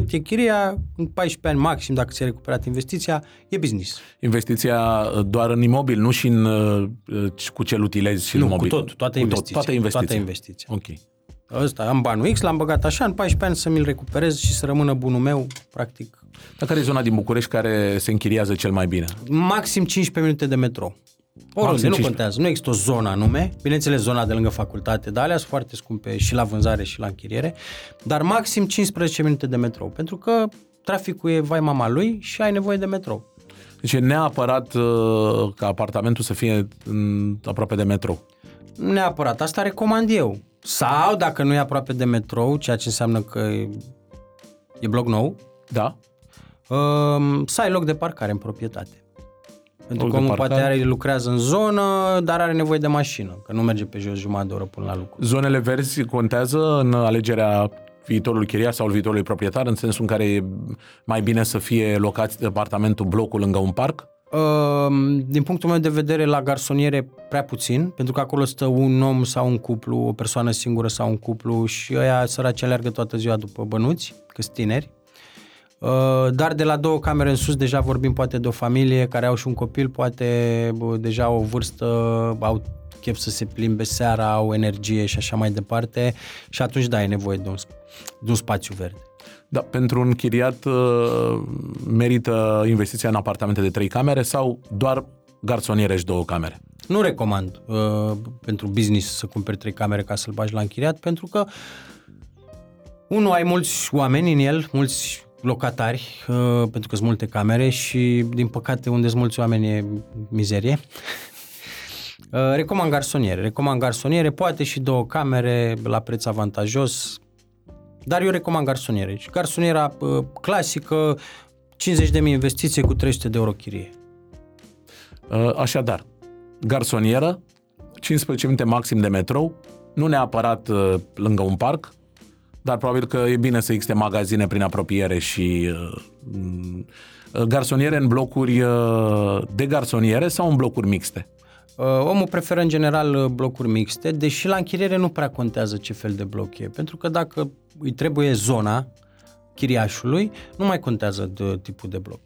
cât e chiria, în 14 ani maxim, dacă ți-ai recuperat investiția, e business. Investiția uh, doar în imobil, nu și în, uh, uh, cu ce utilezi și nu, în cu mobil. tot, toată Cu investiția. toată investiția. Toată investiția. Ok. Ăsta, am banul X, l-am băgat așa, în 14 ani să mi-l recuperez și să rămână bunul meu, practic, Dar care e zona din București care se închiriază cel mai bine? maxim 15 minute de metrou. Oriunde, nu 15. contează. Nu există o zonă anume. Bineînțeles, zona de lângă facultate, dar alea sunt foarte scumpe și la vânzare și la închiriere. Dar maxim 15 minute de metrou. Pentru că traficul e vai mama lui și ai nevoie de metrou. Deci e neapărat uh, ca apartamentul să fie în, aproape de metrou. Nu Neapărat, asta recomand eu. Sau, dacă nu e aproape de metrou, ceea ce înseamnă că e, e bloc nou, Da? um, să ai loc de parcare în proprietate. Pentru Loc că de omul poate parcare. are, lucrează în zonă, dar are nevoie de mașină, că nu merge pe jos jumătate de oră până la lucru. Zonele verzi contează în alegerea viitorul chiriaș sau al viitorului proprietar, în sensul în care e mai bine să fie locat apartamentul, blocul lângă un parc? Uh, din punctul meu de vedere, la garsoniere prea puțin, pentru că acolo stă un om sau un cuplu, o persoană singură sau un cuplu și ăia săraci alergă toată ziua după bănuți, că tineri. Uh, dar de la două camere în sus deja vorbim poate de o familie care au și un copil, poate bă, deja o vârstă, au chef să se plimbe seara, au energie și așa mai departe și atunci da, e nevoie de un, de un spațiu verde. Da, pentru un chiriat uh, merită investiția în apartamente de trei camere sau doar garsoniere și două camere? Nu recomand uh, pentru business să cumperi trei camere ca să-l bagi la închiriat, pentru că unul, ai mulți oameni în el, mulți locatari, uh, pentru că sunt multe camere și, din păcate, unde sunt mulți oameni e mizerie. (laughs) Uh, recomand garsoniere. Recomand garsoniere, poate și două camere la preț avantajos, dar eu recomand garsoniere. Și garsoniera uh, clasică, 50.000 investiție cu 300 de euro chirie. Uh, Așadar, garsonieră, 15 minute maxim de metrou, nu neapărat uh, lângă un parc, dar probabil că e bine să existe magazine prin apropiere și uh, uh, garsoniere în blocuri uh, de garsoniere sau în blocuri mixte. Uh, omul preferă în general uh, blocuri mixte, deși la închiriere nu prea contează ce fel de bloc e, pentru că dacă îi trebuie zona chiriașului, nu mai contează de tipul de bloc.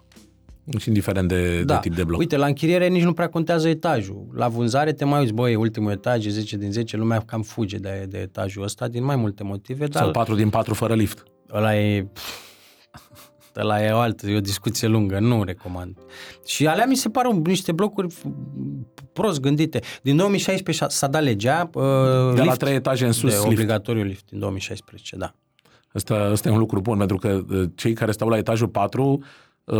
Și indiferent de, de tip de bloc. Uite, la închiriere nici nu prea contează etajul. La vânzare te mai uiți, băi, ultimul etaj, e 10 din 10, lumea cam fuge de, de etajul ăsta din mai multe motive. Dar Sau 4 din 4 fără lift. ăla e... (laughs) Ăla e o altă, e o discuție lungă, nu recomand. Și alea mi se par niște blocuri prost gândite. Din 2016 s-a dat legea uh, De la lift, 3 etaje în sus, de lift. obligatoriu lift din 2016, da. Asta, asta e un lucru bun, pentru că uh, cei care stau la etajul 4, uh,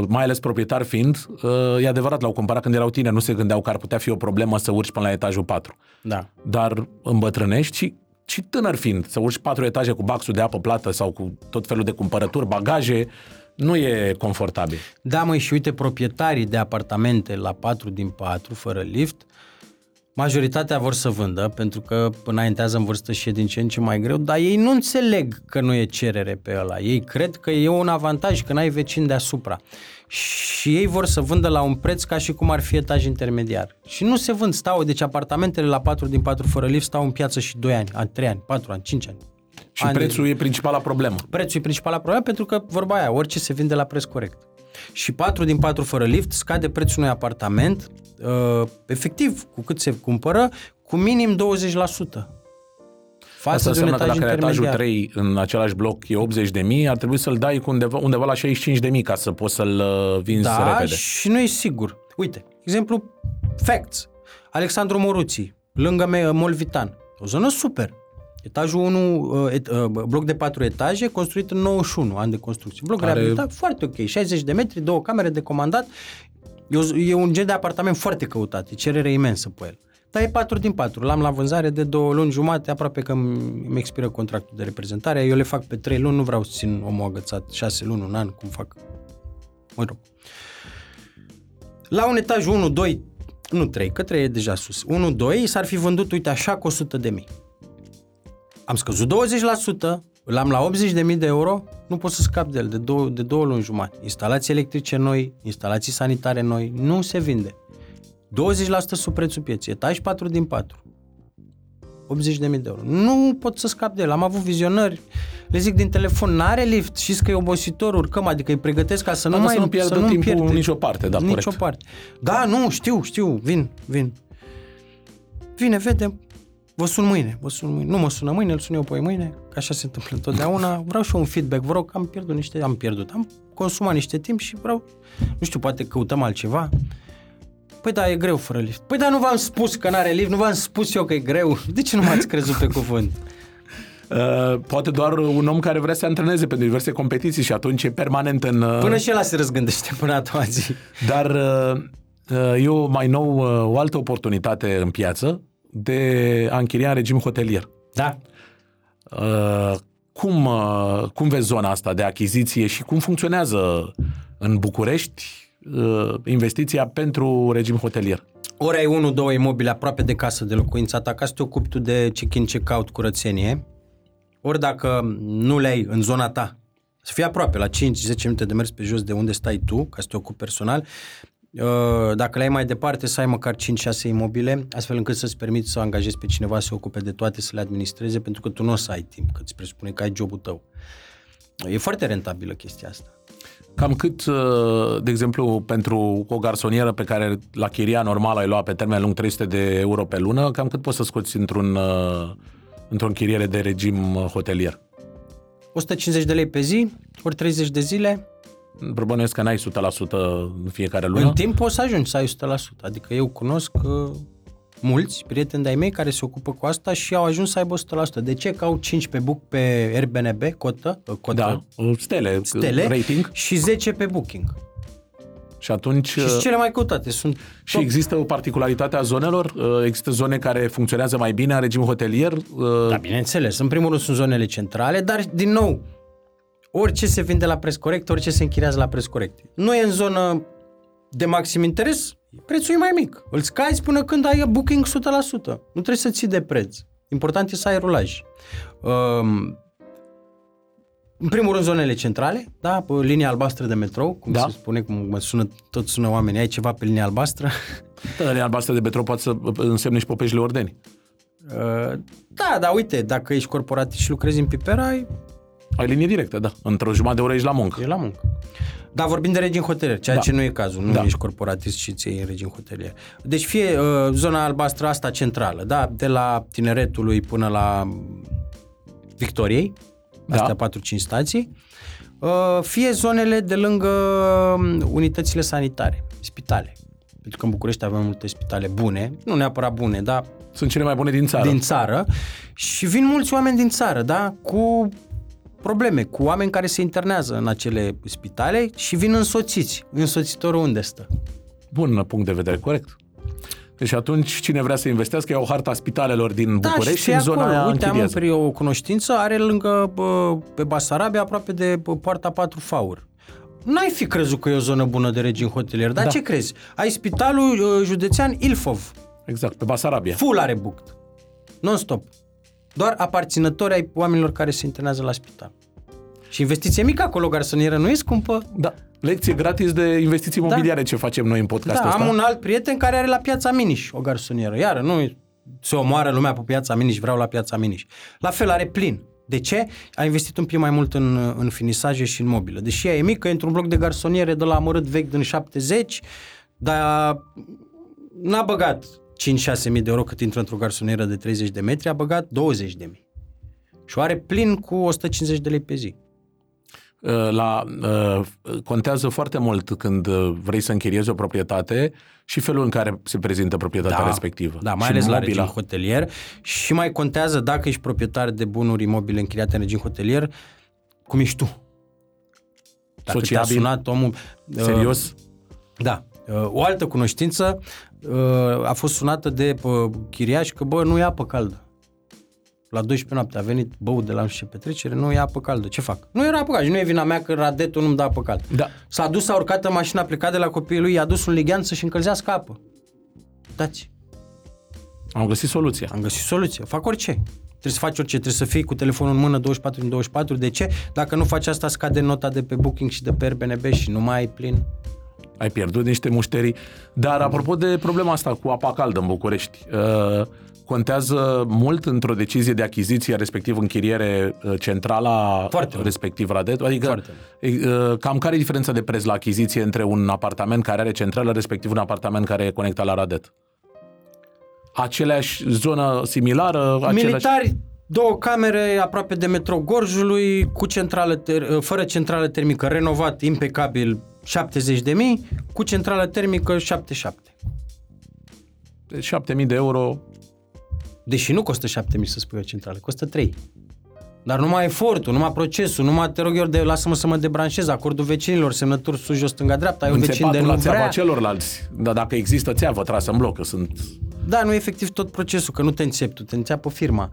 mai ales proprietari fiind, uh, e adevărat, l-au cumpărat când erau tineri, nu se gândeau că ar putea fi o problemă să urci până la etajul 4. Da. Dar îmbătrânești și, și tânăr fiind, să urci patru etaje cu baxul de apă plată sau cu tot felul de cumpărături, bagaje, nu e confortabil. Da, măi, și uite, proprietarii de apartamente la 4 din 4, fără lift, majoritatea vor să vândă, pentru că înaintează în vârstă și e din ce în ce mai greu, dar ei nu înțeleg că nu e cerere pe ăla. Ei cred că e un avantaj că n-ai vecini deasupra. Și ei vor să vândă la un preț ca și cum ar fi etaj intermediar. Și nu se vând, stau, deci apartamentele la 4 din 4 fără lift stau în piață și 2 ani, ani 3 ani, 4 ani, 5 ani. Și Ani de- prețul e principala problemă. Prețul e principala problemă pentru că, vorba aia, orice se vinde la preț corect. Și 4 din 4 fără lift scade prețul unui apartament, uh, efectiv, cu cât se cumpără, cu minim 20%. Față Asta de un înseamnă că etaj dacă etajul intermediar. 3 în același bloc e 80 de mii, ar trebui să-l dai cu undeva, undeva la 65 de mii ca să poți să-l uh, vinzi Da, repede. și nu e sigur. Uite, exemplu, Facts. Alexandru Moruții, lângă Me- Molvitan. O zonă super. Etajul 1, uh, et, uh, bloc de 4 etaje, construit în 91 ani de construcție. Bloc Are- reabilitat, foarte ok. 60 de metri, două camere de comandat. E, o, e un gen de apartament foarte căutat. E cerere imensă pe el. Dar e 4 din 4. L-am la vânzare de două luni jumate, aproape că îmi îmi expiră contractul de reprezentare. Eu le fac pe 3 luni, nu vreau să țin omul agățat 6 luni, un an, cum fac. Mă rog. La un etaj 1, 2, nu 3, că 3 e deja sus. 1, 2 s-ar fi vândut, uite, așa cu 100 de mii. Am scăzut 20%, l-am la 80 de mii de euro, nu pot să scap de el de două, de două luni jumate. Instalații electrice noi, instalații sanitare noi, nu se vinde. 20% sub prețul pieței, etaj 4 din 4. 80 de mii de euro. Nu pot să scap de el. Am avut vizionări. Le zic din telefon, n-are lift. Știți că e obositor, urcăm, adică îi pregătesc ca să nu Dar mai să nu pierdă nu-mi timpul pierde. nicio parte, da, Nicio corect. parte. Da, nu, știu, știu, vin, vin. Vine, vedem. Vă sun mâine, vă sun mâine. Nu mă sună mâine, îl sun eu pe mâine, că așa se întâmplă întotdeauna. Vreau și eu un feedback, vă rog, am pierdut niște, am pierdut, am consumat niște timp și vreau, nu știu, poate căutăm altceva. Păi da, e greu fără lift. Păi da, nu v-am spus că n-are lift, nu v-am spus eu că e greu. De ce nu m-ați crezut pe cuvânt? (laughs) Uh, poate doar un om care vrea să se antreneze pentru diverse competiții și atunci e permanent în... uh, Până și ăla se răzgândește până a doua zi. Dar uh, uh, eu mai nou uh, o altă oportunitate în piață de a închiria în regim hotelier. Da. Uh, cum, uh, cum vezi zona asta de achiziție și cum funcționează în București uh, investiția pentru regim hotelier? Ori ai unul, două imobile aproape de casă de locuința ta, ca să te ocupi tu de check-in, check-out, curățenie, ori dacă nu le ai în zona ta, să fie aproape, la 5-10 minute de mers pe jos de unde stai tu, ca să te ocupi personal, uh, dacă le ai mai departe, să ai măcar 5-6 imobile, astfel încât să-ți permiți să angajezi pe cineva să se ocupe de toate, să le administreze, pentru că tu nu o să ai timp, că îți presupune că ai jobul tău. E foarte rentabilă chestia asta. Cam cât, uh, de exemplu, pentru o garsonieră pe care la chiria normal ai luat pe termen lung 300 de euro pe lună, cam cât poți să scoți într-un, uh, într-o închiriere de regim uh, hotelier? 150 de lei pe zi, ori 30 de zile, Probabil că n-ai 100% în fiecare lună. în timp poți să ajungi să ai 100%. Adică eu cunosc uh, mulți prieteni de-ai mei care se ocupă cu asta și au ajuns să aibă 100%. De ce? Că au 5 pe book pe Airbnb, cotă, uh, cotă Da, stele, stele rating. și 10 pe booking. Și atunci... Și sunt cele mai căutate. Sunt Și top. există o particularitate a zonelor? Uh, Există zone care funcționează mai bine în regim hotelier? Uh, Da, bineînțeles. În primul rând sunt zonele centrale, dar, din nou, orice se vinde la preț corect, orice se închiriază la preț corect. Nu e în zonă de maxim interes, prețul e mai mic. Îl scazi până când ai booking 100%. Nu trebuie să ții de preț. Important e să ai rulaj. Um, în primul rând, zonele centrale, da, pe linia albastră de metrou, cum Da. se spune, cum mă sună, tot sună oamenii, ai ceva pe linia albastră? Da, linia albastră de betrou poate să însemne și Popeșile Ordeni. Uh, da, dar uite, dacă ești corporatist și lucrezi în Pipera, ai Ai linie directă, da. Într-o jumătate de oră ești la muncă. E la muncă. Dar vorbim de regim hotelier, ceea Da. ce nu e cazul. Nu Da. ești corporatist și ți în regim hotelier. Deci fie uh, zona albastră asta centrală, da, de la Tineretului până la Victoriei, Da. astea 4-5 stații, uh, fie zonele de lângă um, unitățile sanitare, spitale. Pentru că în București avem multe spitale bune, nu neapărat bune, dar Sunt cele mai bune din țară. din țară și vin mulți oameni din țară, da, cu probleme, cu oameni care se internează în acele spitale și vin însoțiți. Însoțitorul unde stă? Bun punct de vedere, corect. Deci atunci cine vrea să investească ia o harta spitalelor din București și și în zona acolo. aia Uite, am un, închiriază. pri- o cunoștință, are lângă bă, pe Basarabia, aproape de bă, poarta 4 faur. N-ai fi crezut că e o zonă bună de regim hotelier, dar Da. ce crezi? Ai spitalul uh, județean Ilfov, Exact, pe Basarabia. full are booked, non-stop. Doar aparținători ai oamenilor care se internează la spital. Și investiție mică acolo, garsonieră, nu e scumpă. Da. Lecție gratis de investiții imobiliare ce facem noi în Da, podcastul ăsta. am un alt prieten care are la piața Miniș o garsonieră. Iară, nu se omoară lumea pe piața Miniș, vreau la piața Miniș. La fel, are plin. De ce? A investit un pic mai mult în, în finisaje și în mobilă. Deși ea e mică, e într-un bloc de garsoniere de la amărât vechi din 70, dar n-a băgat 5-6 mii de euro cât intră într-o garsonieră de 30 de metri, a băgat 20 de mii. Și o are plin cu 150 de lei pe zi. Uh, la, uh, contează foarte mult când uh, vrei să închiriezi o proprietate și felul în care se prezintă proprietatea respectivă. Da, mai și ales la mobila. regim hotelier și mai contează dacă ești proprietar de bunuri imobile închiriate în regim hotelier, cum ești tu. Dacă te-a Sociabil, sunat omul... uh, Serios? Da. Uh, O altă cunoștință uh, a fost sunată de uh, chiriaș că, bă, nu e apă caldă. La 12 noapte a venit băut de la nu știu ce petrecere, nu e apă caldă. Ce fac? Nu era apă caldă și nu e vina mea că radetul nu-mi dă apă caldă. Da. S-a dus, a urcat în mașina, a plecat de la copiii lui, i-a dus un lighean să-și încălzească apă. Dați. Am găsit soluția. Am găsit soluție. Fac orice. Trebuie să faci orice, trebuie să fii cu telefonul în mână 24 din 24. De ce? Dacă nu faci asta, scade nota de pe Booking și de pe Airbnb și nu mai ai plin. Ai pierdut niște mușterii. Dar apropo de problema asta cu apa caldă în București, uh, contează mult într-o decizie de achiziție, respectiv închiriere uh, centrala Foarte mult. respectiv Radet? Adică Foarte uh, cam care e diferența de preț la achiziție între un apartament care are centrală, respectiv un apartament care e conectat la Radet? Aceleași zonă similară? Același... Militari, două camere aproape de metrou Gorjului, cu centrală ter- fără centrală termică, renovat, impecabil, 70 de mii, cu centrală termică 77. 7000 de euro Deși nu costă 7000 să spui o centrală, costă 3. Dar numai efortul, numai procesul, numai te rog eu de lasă-mă să mă debranșez, acordul vecinilor, semnături sus, jos, stânga, dreapta, ai un vecin de înțepatul nu la țeava vrea. celorlalți. Dar dacă există țeavă trasă în bloc, că sunt... Da, nu e efectiv tot procesul, că nu te înțepi tu, te înțeapă firma.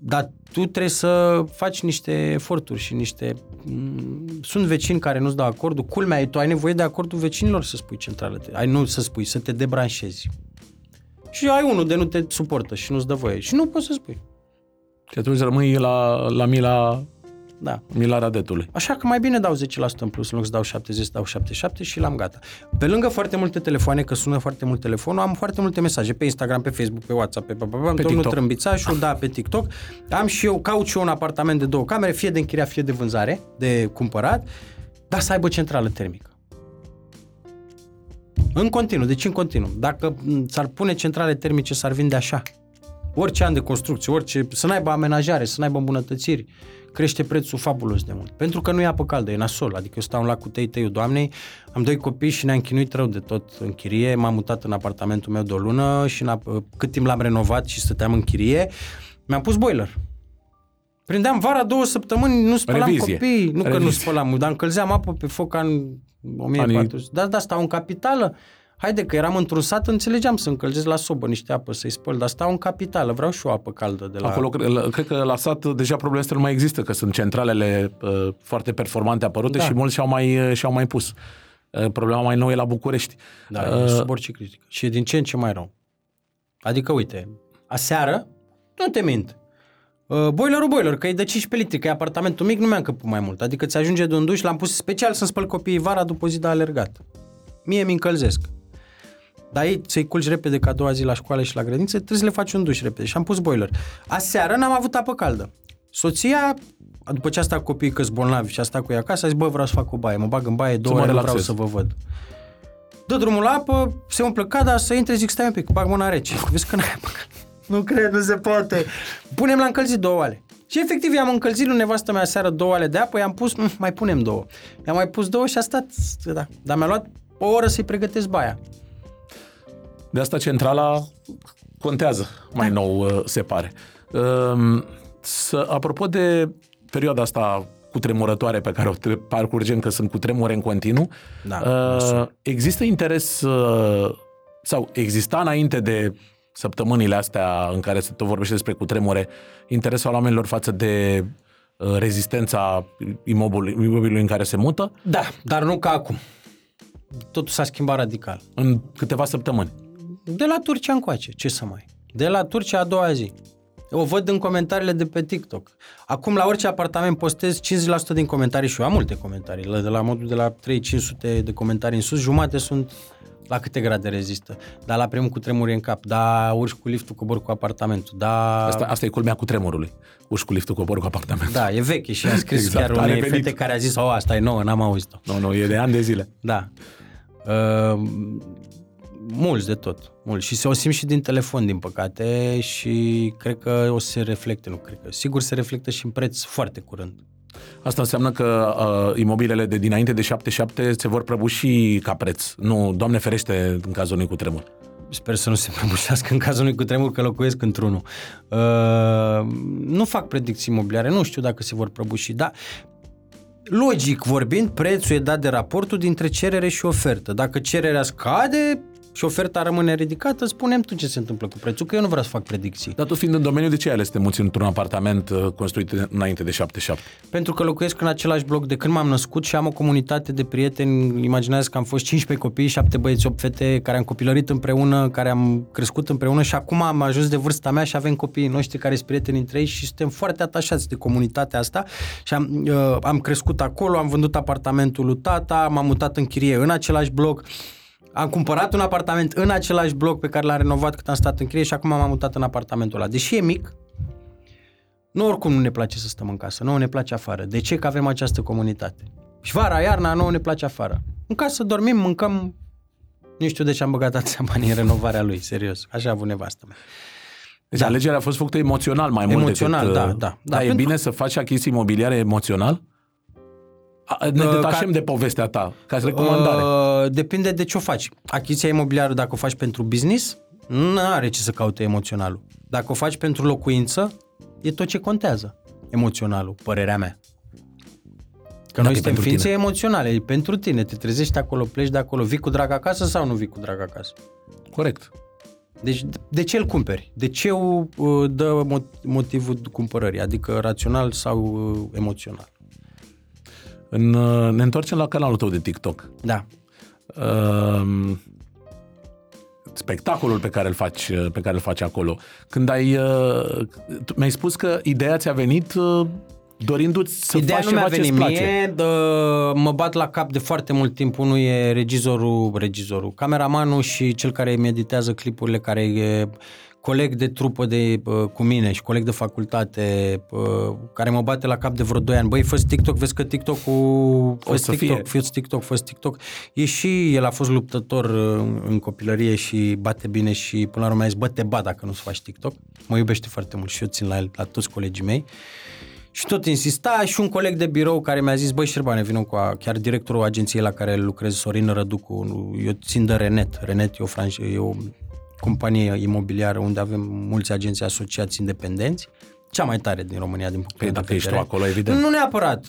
Dar tu trebuie să faci niște eforturi și niște... m, Sunt vecini care nu-ți dau acordul. Culmea e, tu ai nevoie de acordul vecinilor să spui centrală. Ai nu să spui, să te debranșezi. Și ai unul de nu te suportă și nu-ți dă voie. Și nu poți să spui. Și atunci rămâi la, la mila, Da. mila radetului. Așa că mai bine dau 10% în plus, în loc să dau 70, dau 77 și l-am gata. Pe lângă foarte multe telefoane, că sună foarte mult telefonul, am foarte multe mesaje pe Instagram, pe Facebook, pe WhatsApp, pe, pe, pe, pe domnul TikTok. Trâmbițașu, da, pe TikTok. Am și eu, caut și eu un apartament de două camere, fie de închiriat, fie de vânzare, de cumpărat, dar să aibă centrală termică. În continuu, deci în continuu. Dacă m, s-ar pune centrale termice, s-ar vinde așa. Orice an de construcție, orice, să n-aibă amenajare, să n-aibă îmbunătățiri, crește prețul fabulos de mult. Pentru că nu e apă caldă, e nasol. Adică eu stau în lac cu tei doamnei, am doi copii și ne-am chinuit rău de tot în chirie. M-am mutat în apartamentul meu de o lună și în, ap- cât timp l-am renovat și stăteam în chirie, mi-am pus boiler. Prindeam vara două săptămâni, nu spălam Revizie. copii. Nu că nu Revizie. spălam, dar încălzeam apă pe foc în 1400. Da, da, stau în capitală. Haide că eram într-un sat, înțelegeam să încălzesc la sobă niște apă, să-i spăl, dar stau în capitală, vreau și o apă caldă de la... Acolo, cre- la- cred că la sat deja problema asta nu mai există, că sunt centralele uh, foarte performante apărute Da. și mulți și-au mai, uh, și-au mai pus. Uh, problema mai nouă e la București. Da, e sub orice critică. Și e din ce în ce mai rău. Adică, uite, aseară, nu te mint, uh, boilerul boiler, că e de 15 litri, că e apartamentul mic, nu mi-am căput mai mult. Adică ți ajunge de un duș, l-am pus special să spăl copiii vara după o zi de alergat. Mie mi încălzesc. Dar ei să-i culci repede ca a doua zi la școală și la grădiniță, trebuie să le faci un duș repede. Și am pus boiler. Aseară n-am avut apă caldă. Soția, după ce a stat cu copiii că bolnavi și a stat cu ea acasă, a zis, bă, vreau să fac o baie. Mă bag în baie două mă ore, nu vreau relaxez. să vă văd. Dă drumul la apă, se umple cada, să intre, zic, stai un pic, bag mâna rece. Vezi că n-ai apă caldă. Nu cred, nu se poate. Punem la încălzit două oale. Și efectiv i-am încălzit lui nevastă mea seară două oale de apă, i-am pus, "Mm, mai punem două. I-am mai pus două și a stat, da. Dar mi-a luat o oră să-i pregătesc baia. De asta centrala contează mai nou, uh, se pare. Um, Să, apropo de perioada asta cu tremurătoare pe care o tre- parcurgem, că sunt cu tremure în continuu, Da, uh, nasol. există interes uh, sau exista înainte de săptămânile astea în care se tot vorbește despre cutremure, interesul oamenilor față de uh, rezistența imobilului, imobilului în care se mută Da, dar nu ca acum. Totul s-a schimbat radical. în câteva săptămâni. De la Turcia încoace, ce să mai... De la Turcia a doua zi. O văd în comentariile de pe TikTok. Acum la orice apartament postez 50% din comentarii și eu am multe comentarii. La- De la modul de la 3-500 de comentarii în sus, jumate sunt la câte grade rezistă. Da, la primul cu tremuri în cap. Da, urci cu liftul, cobor cu apartamentul. Da, Asta, asta e culmea cu tremurului. Uși cu liftul, cobor cu apartament. da e veche și a scris (laughs) Exact, chiar a unei revenit. fete care a zis, oh, asta e nouă, n-am auzit-o. Nu, nu, e de ani de zile. Da. Uh, mulți de tot. Mulți. Și se o simt și din telefon, din păcate, și cred că o să se reflecte, nu cred că. Sigur se reflectă și în preț foarte curând. Asta înseamnă că uh, imobilele de dinainte de 77 se vor prăbuși ca preț. Nu, Doamne ferește, în cazul unui cutremur. Sper să nu se (laughs) prăbușească în cazul unui cutremur, că locuiesc într-unul. Uh, nu fac predicții imobiliare, nu știu dacă se vor prăbuși, dar logic vorbind, prețul e dat de raportul dintre cerere și ofertă. Dacă cererea scade și oferta rămâne ridicată, spunem tu ce se întâmplă cu prețul, că eu nu vreau să fac predicții. Dar tu fiind în domeniu, de ce ai ales să te muți într-un apartament uh, construit înainte de 77? Pentru că locuiesc în același bloc de când m-am născut și am o comunitate de prieteni. Imaginează că am fost 15 copii, 7 băieți, 8 fete, care am copilărit împreună, care am crescut împreună și acum am ajuns de vârsta mea și avem copiii noștri care sunt prieteni între ei și suntem foarte atașați de comunitatea asta și am, uh, am crescut acolo, am vândut apartamentul lui tata, m-am mutat în chirie în același bloc. Am cumpărat un apartament în același bloc pe care l-am renovat cât am stat în chirie și acum m-am mutat în apartamentul ăla. Deși e mic, nu oricum nu ne place să stăm în casă, nouă ne place afară. De ce? Că avem această comunitate. Și vara, iarna, nouă ne place afară. În casă dormim, mâncăm, nu știu de ce am băgat atâția bani în renovarea lui, serios. Așa a avut nevastă mea. Deci Da. alegerea a fost făcută emoțional mai mult Emoțional, decât... da, uh, da. Da, Da, e pentru- bine să faci achiziții imobiliare emoțional? A, Ne Uh, detașăm ca- de povestea ta, ca recomandare. Uh, depinde de ce o faci. Achiziția imobiliară, dacă o faci pentru business, nu are ce să caute emoționalul. Dacă o faci pentru locuință, e tot ce contează emoționalul, părerea mea. Că Dacă noi e suntem pentru ființe tine. emoționale, e pentru tine, te trezești acolo, pleci de acolo, vii cu drag acasă sau nu vii cu drag acasă? Corect. Deci de- de ce îl cumperi? De ce uh, dă mo- motivul cumpărării? Adică rațional sau uh, emoțional? În, uh, ne întoarcem la canalul tău de TikTok. Da. Uh, spectacolul pe care îl faci, uh, pe care îl faci acolo. Când ai, uh, tu mi-ai spus că ideea ți-a venit uh, dorindu-ți să Ideea faci nu mi-a ceva ce-ți venit place. mie, dă, mă bat la cap de foarte mult timp. Unul e regizorul, regizorul, cameramanul și cel care îmi editează clipurile, care e coleg de trupă de, uh, cu mine și coleg de facultate, uh, care mă bate la cap de vreo 2 ani. Băi, fă TikTok, vezi că TikTok-ul... Fă să TikTok, fie. fă TikTok, fă TikTok. E și el a fost luptător uh, în copilărie și bate bine și până la urmă a zis, bă, te bat dacă nu-ți faci TikTok. Mă iubește foarte mult și eu țin la el, la toți colegii mei. Și tot insista și un coleg de birou care mi-a zis, băi Șerbane, vină cu a, chiar directorul agenției la care lucrez, Sorin Răducu, eu țin de Renet. Renet e o, franș- e o companie imobiliară unde avem mulți agenții asociați independenți, cea mai tare din România din punct Păi de dacă ești tu vedere. acolo, evident. Nu neapărat.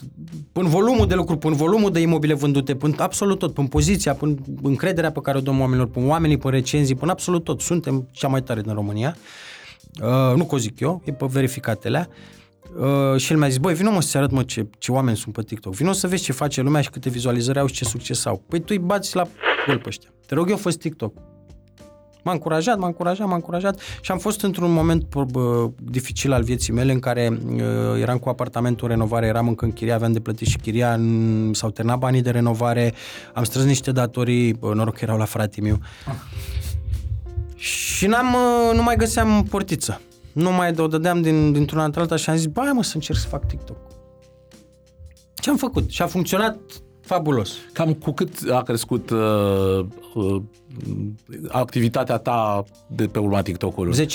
În volumul de lucru, în volumul de imobile vândute, până absolut tot, până poziția, până încrederea pe care o dăm oamenilor, până oamenii, până recenzii, până absolut tot. Suntem cea mai tare din România. Uh, nu că o zic eu, e pe verificatele. Uh, și el mi-a zis, băi, vină mă să-ți arăt mă ce, ce oameni sunt pe TikTok. Vină să vezi ce face lumea și câte vizualizări au și ce succes au. Păi tu îi bați la gol pe ăștia. Te rog eu, fă TikTok. M-a încurajat, m-a încurajat, m-a încurajat și am fost într-un moment bă, dificil al vieții mele în care uh, eram cu apartamentul în renovare, eram încă în chiria, aveam de plătit și chiria, n- s-au terminat banii de renovare, am strâns niște datorii, bă, noroc că erau la fratele meu. Și n-am, uh, nu mai găseam portiță. Nu mai o dădeam din, dintr-una într-alta și am zis, bai mă, să încerc să fac TikTok. Ce am făcut? Și a funcționat fabulos. Cam cu cât a crescut uh, uh, activitatea ta de pe urma TikTok-ului? 10.000%.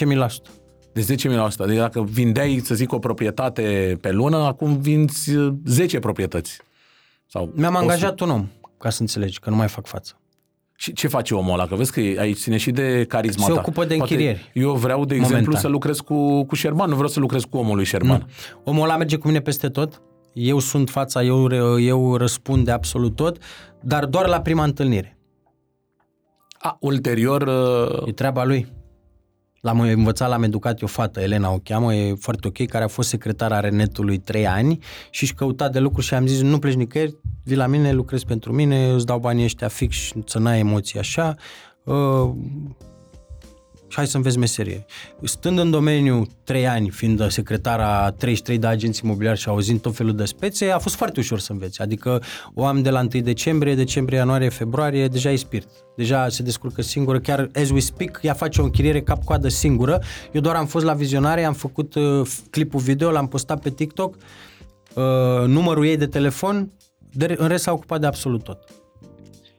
De 10.000 la 100. Adică dacă vindeai, să zic, o proprietate pe lună, acum vinzi uh, 10 proprietăți. Sau Mi-am 100. angajat un om, ca să înțelegi, că nu mai fac față. Și ce face omul ăla? Că vezi că aici ține și de carisma Se ta. ocupă de Poate închirieri. Eu vreau, de exemplu, Momentan. să lucrez cu, cu Șerban, nu vreau să lucrez cu omul lui Șerban. Omul ăla merge cu mine peste tot, eu sunt fața, eu, eu răspund de absolut tot, dar doar la prima întâlnire. A, ulterior, uh, E treaba lui. L-am învățat, l-am educat eu fată, Elena o cheamă, e foarte ok, care a fost secretara Renetului trei ani și își căuta de lucru și am zis, nu pleci nicăieri, vii la mine, lucrezi pentru mine, îți dau banii ăștia fix și să n-ai emoții așa. Uh, și hai să înveți meserie. Stând în domeniu trei ani, fiind secretara 33 de agenții imobiliari și auzind tot felul de spețe, a fost foarte ușor să înveți. Adică o am de la 1 decembrie, decembrie, ianuarie, februarie, deja e spirit. Deja se descurcă singură, chiar as we speak, ea face o închiriere cap-coadă singură. Eu doar am fost la vizionare, am făcut uh, clipul video, l-am postat pe TikTok, uh, numărul ei de telefon, de, în rest s-a ocupat de absolut tot.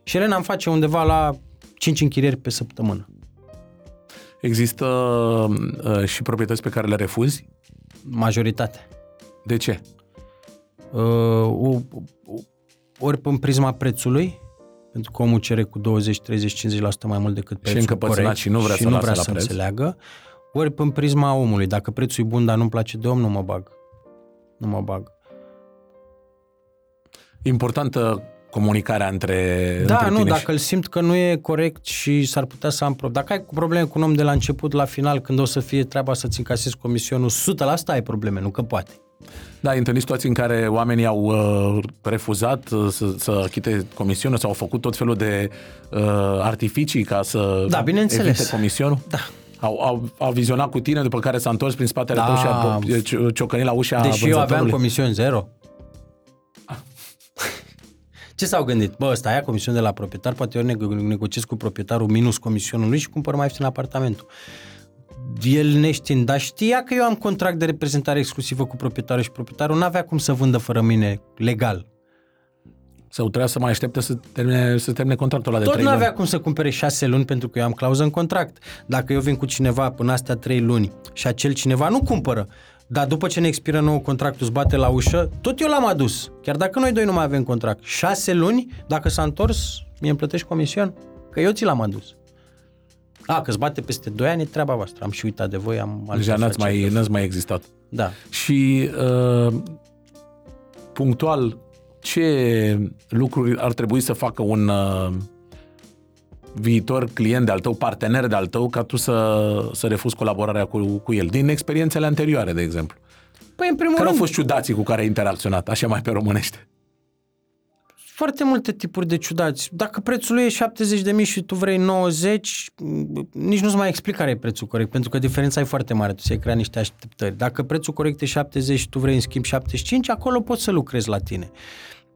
Și Elena îmi face undeva la 5 închirieri pe săptămână. Există uh, și proprietăți pe care le refuzi. Majoritate. De ce? Uh, o, o- ori în prisma prețului, pentru că omul cere cu 20, 30, 50% mai mult decât prețul încăpățânat corect și nu vrea și să nu lase vrea la să preț. înțeleagă, ori în prisma omului. Dacă prețul e bun, dar nu-mi place de om, nu mă bag. Nu mă bag. Importantă comunicarea între, Da, între nu, tine dacă îl simt că nu e corect și s-ar putea să am probleme. Dacă ai probleme cu un om de la început la final, când o să fie treaba să-ți încasezi comisionul, 100% ai probleme, nu că poate. și... Da, ai întâlnit situații în care oamenii au uh, refuzat uh, să, să achite comisionul sau au făcut tot felul de uh, artificii ca să Da, bineînțeles. evite comisionul? Da. Au, au, au vizionat cu tine, după care s-a întors prin spatele Da. tău și a po- cio- ciocănit la ușa Deși eu aveam vânzătorului. comision zero. (laughs) Ce s-au gândit? Bă, ăsta ia comisiune de la proprietar, poate eu nego- negociez cu proprietarul minus comisionul lui și cumpăr mai ieftin apartamentul. El neștiind, dar știa că eu am contract de reprezentare exclusivă cu proprietarul și proprietarul n-avea cum să vândă fără mine legal. Sau trebuia să mai aștepte să termine, să termine contractul ăla de Tot trei nu luni. avea cum să cumpere șase luni pentru că eu am clauză în contract. Dacă eu vin cu cineva până astea trei luni și acel cineva nu cumpără, dar după ce ne expiră nou contractul, îți bate la ușă, tot eu l-am adus. Chiar dacă noi doi nu mai avem contract. Șase luni, dacă s-a întors, mie îmi plătești comision? Că eu ți l-am adus. A, că îți bate peste 2 ani, e treaba voastră. Am și uitat de voi, am alte Deja n-ați afaceri. mai, n-ați mai existat. Da. Și uh, punctual, ce lucruri ar trebui să facă un uh, viitor client de-al tău, partener de-al tău, ca tu să, să refuzi colaborarea cu, cu el? Din experiențele anterioare, de exemplu. Păi, în primul Care au rând, fost ciudații cu care ai interacționat, așa mai pe românește? foarte multe tipuri de ciudați. Dacă prețul lui e 70 de mii și tu vrei 90, nici nu-ți mai explic care e prețul corect, pentru că diferența e foarte mare, tu să-i crea niște așteptări. Dacă prețul corect e 70 și tu vrei în schimb 75, acolo poți să lucrezi la tine.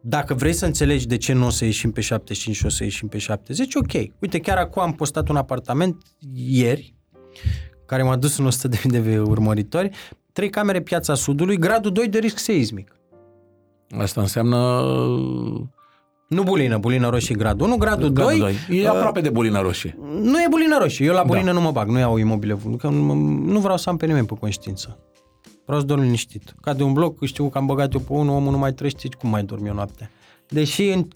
Dacă vrei să înțelegi de ce nu o să ieșim pe 75 și o să ieșim pe 70, ok. Uite, chiar acum am postat un apartament ieri, care m-a dus în 100.000 de urmăritori, trei camere Piața Sudului, gradul 2 de risc seismic. Asta înseamnă... Nu bulină, bulină roșie gradul 1, gradul, Gradul 2. 2. E aproape de bulină roșie. Nu e bulină roșie, eu la bulină da. nu mă bag, nu iau imobile, că nu, nu vreau să am pe nimeni pe conștiință. Vreau să dorm liniștit. Ca de un bloc, știu că am băgat eu pe unul, omul nu mai trăiește, cum mai dorm eu noaptea. Deși în,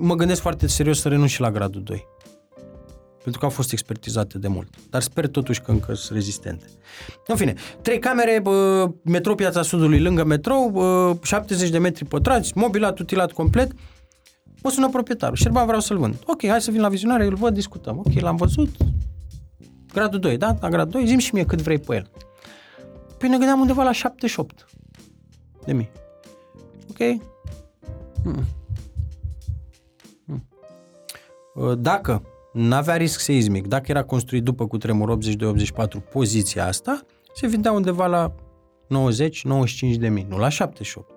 mă gândesc foarte serios să renunț și la gradul 2. Pentru că au fost expertizate de mult. Dar sper totuși că încă sunt rezistente. În fine, trei camere, bă, metrou Piața Sudului lângă metrou, bă, 70 de metri pătrați, mobilat, utilat complet. Mă sună proprietarul. Șerban, vreau să-l vând. Ok, hai să vin la vizionare, îl văd, discutăm. Ok, l-am văzut. Gradul 2, da? La gradul 2, zim și mie cât vrei pe el. Păi ne gândeam undeva la 78 de mii. Ok? Hmm. Hmm. Dacă n-avea risc seismic, dacă era construit după cu tremur 82-84 poziția asta, se vindea undeva la 90-95 de mii, nu la 78.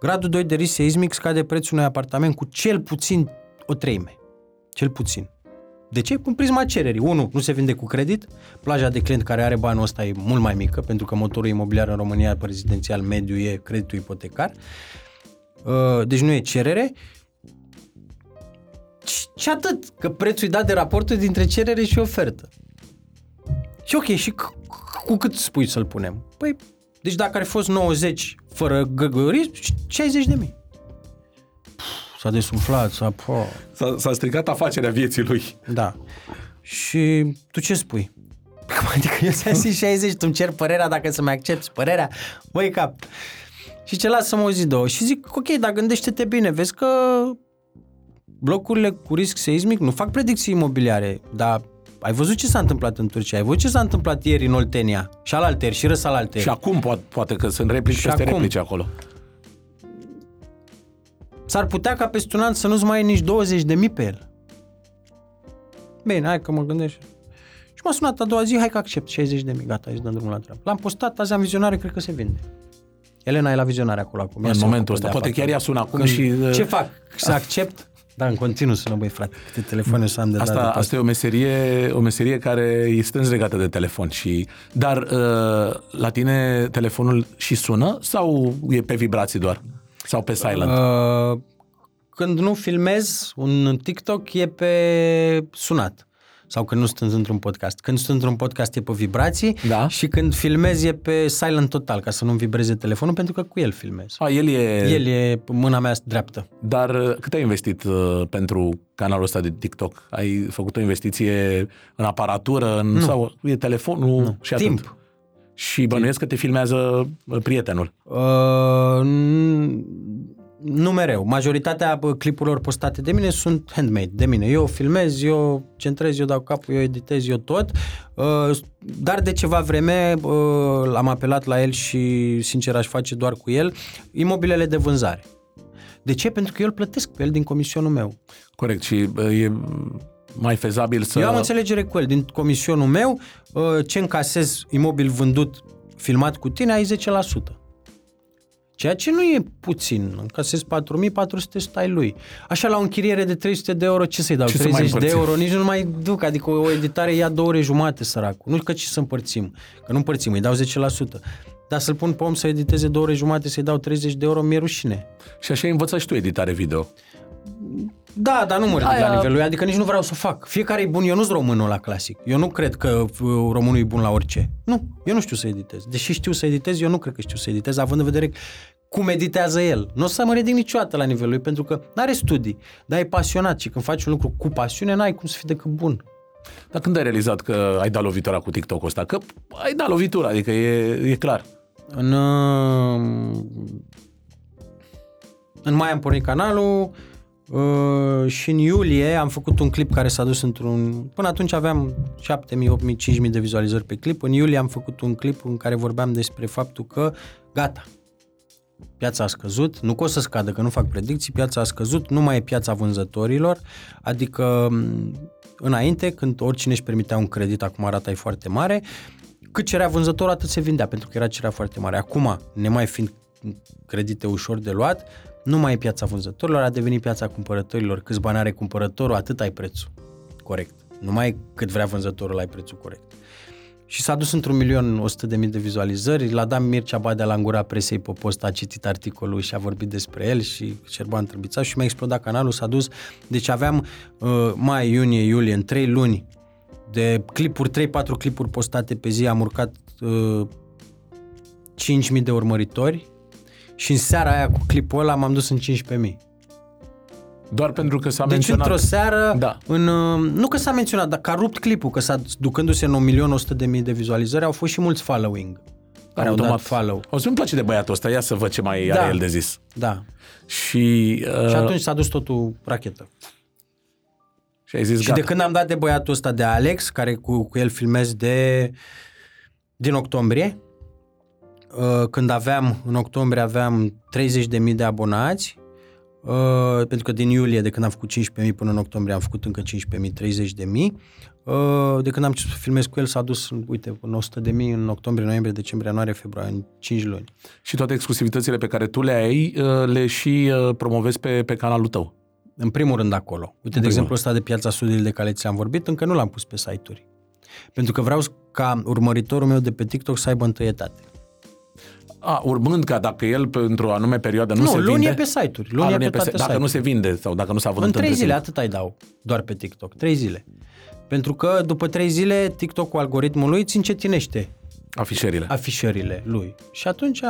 Gradul 2 de risc seismic scade prețul unui apartament cu cel puțin o treime. Cel puțin. De ce? În prisma cererii. Unu, nu se vinde cu credit. Plaja de client care are banul ăsta e mult mai mică, pentru că motorul imobiliar în România pe rezidențial mediu e creditul ipotecar. Uh, deci nu e cerere. Și atât, că prețul e dat de raportul dintre cerere și ofertă. Și ok, și cu cât spui să-l punem? Păi, deci dacă ar fi fost 90 fără găgării, 60 de mii s-a desumflat, s-a... S-a, s-a stricat afacerea vieții lui. Da. Și tu ce spui? (laughs) Adică eu ți-am zis 60, tu îmi cer părerea dacă să mai accepti părerea, băi cap. Și ce las să mă zi două. Și zic, ok, dar gândește-te bine, vezi că blocurile cu risc seismic nu fac predicții imobiliare, dar ai văzut ce s-a întâmplat în Turcia, ai văzut ce s-a întâmplat ieri în Oltenia, și al alter, și răsalalter. Și acum poate, poate că sunt replici și peste acum. replici acolo. S-ar putea ca peste un an să nu-ți mai ai nici 20 de mii pe el. Bine, hai că mă gândesc. Și m-a sunat a doua zi, hai că accept 60 de mii, gata, îți dăm drumul la treabă. L-am postat, azi am vizionare, cred că se vinde. Elena e la vizionare acolo acum. În momentul ăsta, poate chiar ea sună acum Când, și... Ce fac? Să accept? Da, în continuu sună, băi frate, câte telefoane să am de asta, dat. Asta e o meserie, o meserie care e strâns legată de telefon. Și, dar uh, la tine telefonul și sună sau e pe vibrații doar? Sau pe silent? Uh, când nu filmez un TikTok e pe sunat sau când nu sunt într-un podcast. Când sunt într-un podcast e pe vibrații da. și când filmez e pe silent total, ca să nu vibreze telefonul, pentru că cu el filmez. A, el e... El e mâna mea dreaptă. Dar uh, cât ai investit uh, pentru canalul ăsta de TikTok? Ai făcut o investiție în aparatură? În, nu. Sau e telefonul nu. și atât? Timp. Și bănuiesc că te filmează uh, prietenul. Uh, nu mereu. Majoritatea clipurilor postate de mine sunt handmade, de mine. Eu filmez, eu centrez, eu dau capul, eu editez, eu tot. Uh, dar de ceva vreme uh, am apelat la el și sincer aș face doar cu el imobilele de vânzare. De ce? Pentru că eu îl plătesc pe el din comisionul meu. Corect și e mai fezabil să... Eu am înțelegere cu el. Din comisionul meu, uh, ce încasez imobil vândut filmat cu tine, ai 10%. Ceea ce nu e puțin. Încasezi 4400, stai lui. Așa la o închiriere de 300 de euro, ce să-i dau? Ce 30 de euro, nici nu mai duc. Adică o editare ia două ore jumate, săracul. Nu că ce să împărțim. Că nu împărțim, îi dau 10%. Dar să-l pun pe om să editeze două ore jumate, să-i dau 30 de euro, mi-e rușine. Și așa învăța și tu editare video. Da, dar nu mă ridic Aia... la nivelul lui, adică nici nu vreau să o fac. Fiecare e bun, eu nu sunt românul la clasic. Eu nu cred că uh, românul e bun la orice. Nu, eu nu știu să editez. Deși știu să editez, eu nu cred că știu să editez, având în vedere cum editează el. Nu o să mă ridic niciodată la nivelul lui, pentru că nu are studii, dar e pasionat și când faci un lucru cu pasiune, n-ai cum să fii decât bun. Dar când ai realizat că ai dat lovitura cu TikTok-ul ăsta? Că ai dat lovitura, adică e, e clar. În, uh, în mai am pornit canalul, Uh, și în iulie am făcut un clip care s-a dus într-un... Până atunci aveam 7.000, 8.000, 5.000 de vizualizări pe clip. În iulie am făcut un clip în care vorbeam despre faptul că gata, piața a scăzut, nu că o să scadă, că nu fac predicții, piața a scăzut, nu mai e piața vânzătorilor, adică m, înainte, când oricine își permitea un credit, acum rata e foarte mare, cât cerea vânzătorul, atât se vindea, pentru că era cererea foarte mare. Acum, nemai fiind credite ușor de luat, nu mai e piața vânzătorilor, a devenit piața cumpărătorilor. Câți bani are cumpărătorul, atât ai prețul. Corect. Nu mai cât vrea vânzătorul, ai prețul corect. Și s-a dus într-un milion 100 de mii de vizualizări. La Dan Mircea Badea la gura presei pe post a citit articolul și a vorbit despre el și Șerban Trâmbița și mi-a explodat canalul, s-a dus. Deci aveam uh, mai, iunie, iulie, în trei luni de clipuri, 3-4 clipuri postate pe zi, am urcat uh, 5.000 de urmăritori și în seara aia cu clipul ăla m-am dus în 15.000. Doar pentru că s-a Deci menționat. într-o seară, Da. în, uh, nu că s-a menționat, dar că a rupt clipul, că s-a ducându-se în 1.100.000 de vizualizări, au fost și mulți following care au dat follow. O să-mi place de băiatul ăsta, ia să văd ce mai Da. are el de zis. Da. Și, uh, Și atunci s-a dus totul rachetă. și ai zis Și gata. de când am dat de băiatul ăsta de Alex, care cu, cu el filmez de din octombrie, uh, când aveam, în octombrie aveam 30.000 de abonați, uh, pentru că din iulie, de când am făcut 15.000 până în octombrie, am făcut încă 15.000, 30.000. Uh, de când am început să filmez cu el, s-a dus, uite, în 100.000 în octombrie, noiembrie, decembrie, ianuarie, februarie, în 5 luni. Și toate exclusivitățile pe care tu le ai, uh, le și uh, promovezi pe, pe canalul tău. În primul rând acolo. Uite, de primul exemplu, ăsta de piața Sudului de care ți-am vorbit, încă nu l-am pus pe site-uri. Pentru că vreau ca urmăritorul meu de pe TikTok să aibă întâietate. A, urmând ca dacă el pentru o anume perioadă nu, Nu, se luni vinde... e pe site-uri. Luni A, e luni pe e toate se- Dacă nu site-uri. se vinde sau dacă nu s-a vândut În trei între zile, timp. atât ai dau, doar pe TikTok. Trei zile. Pentru că după trei zile, TikTok-ul algoritmului îți încetinește Afișerile. afișările lui. Și atunci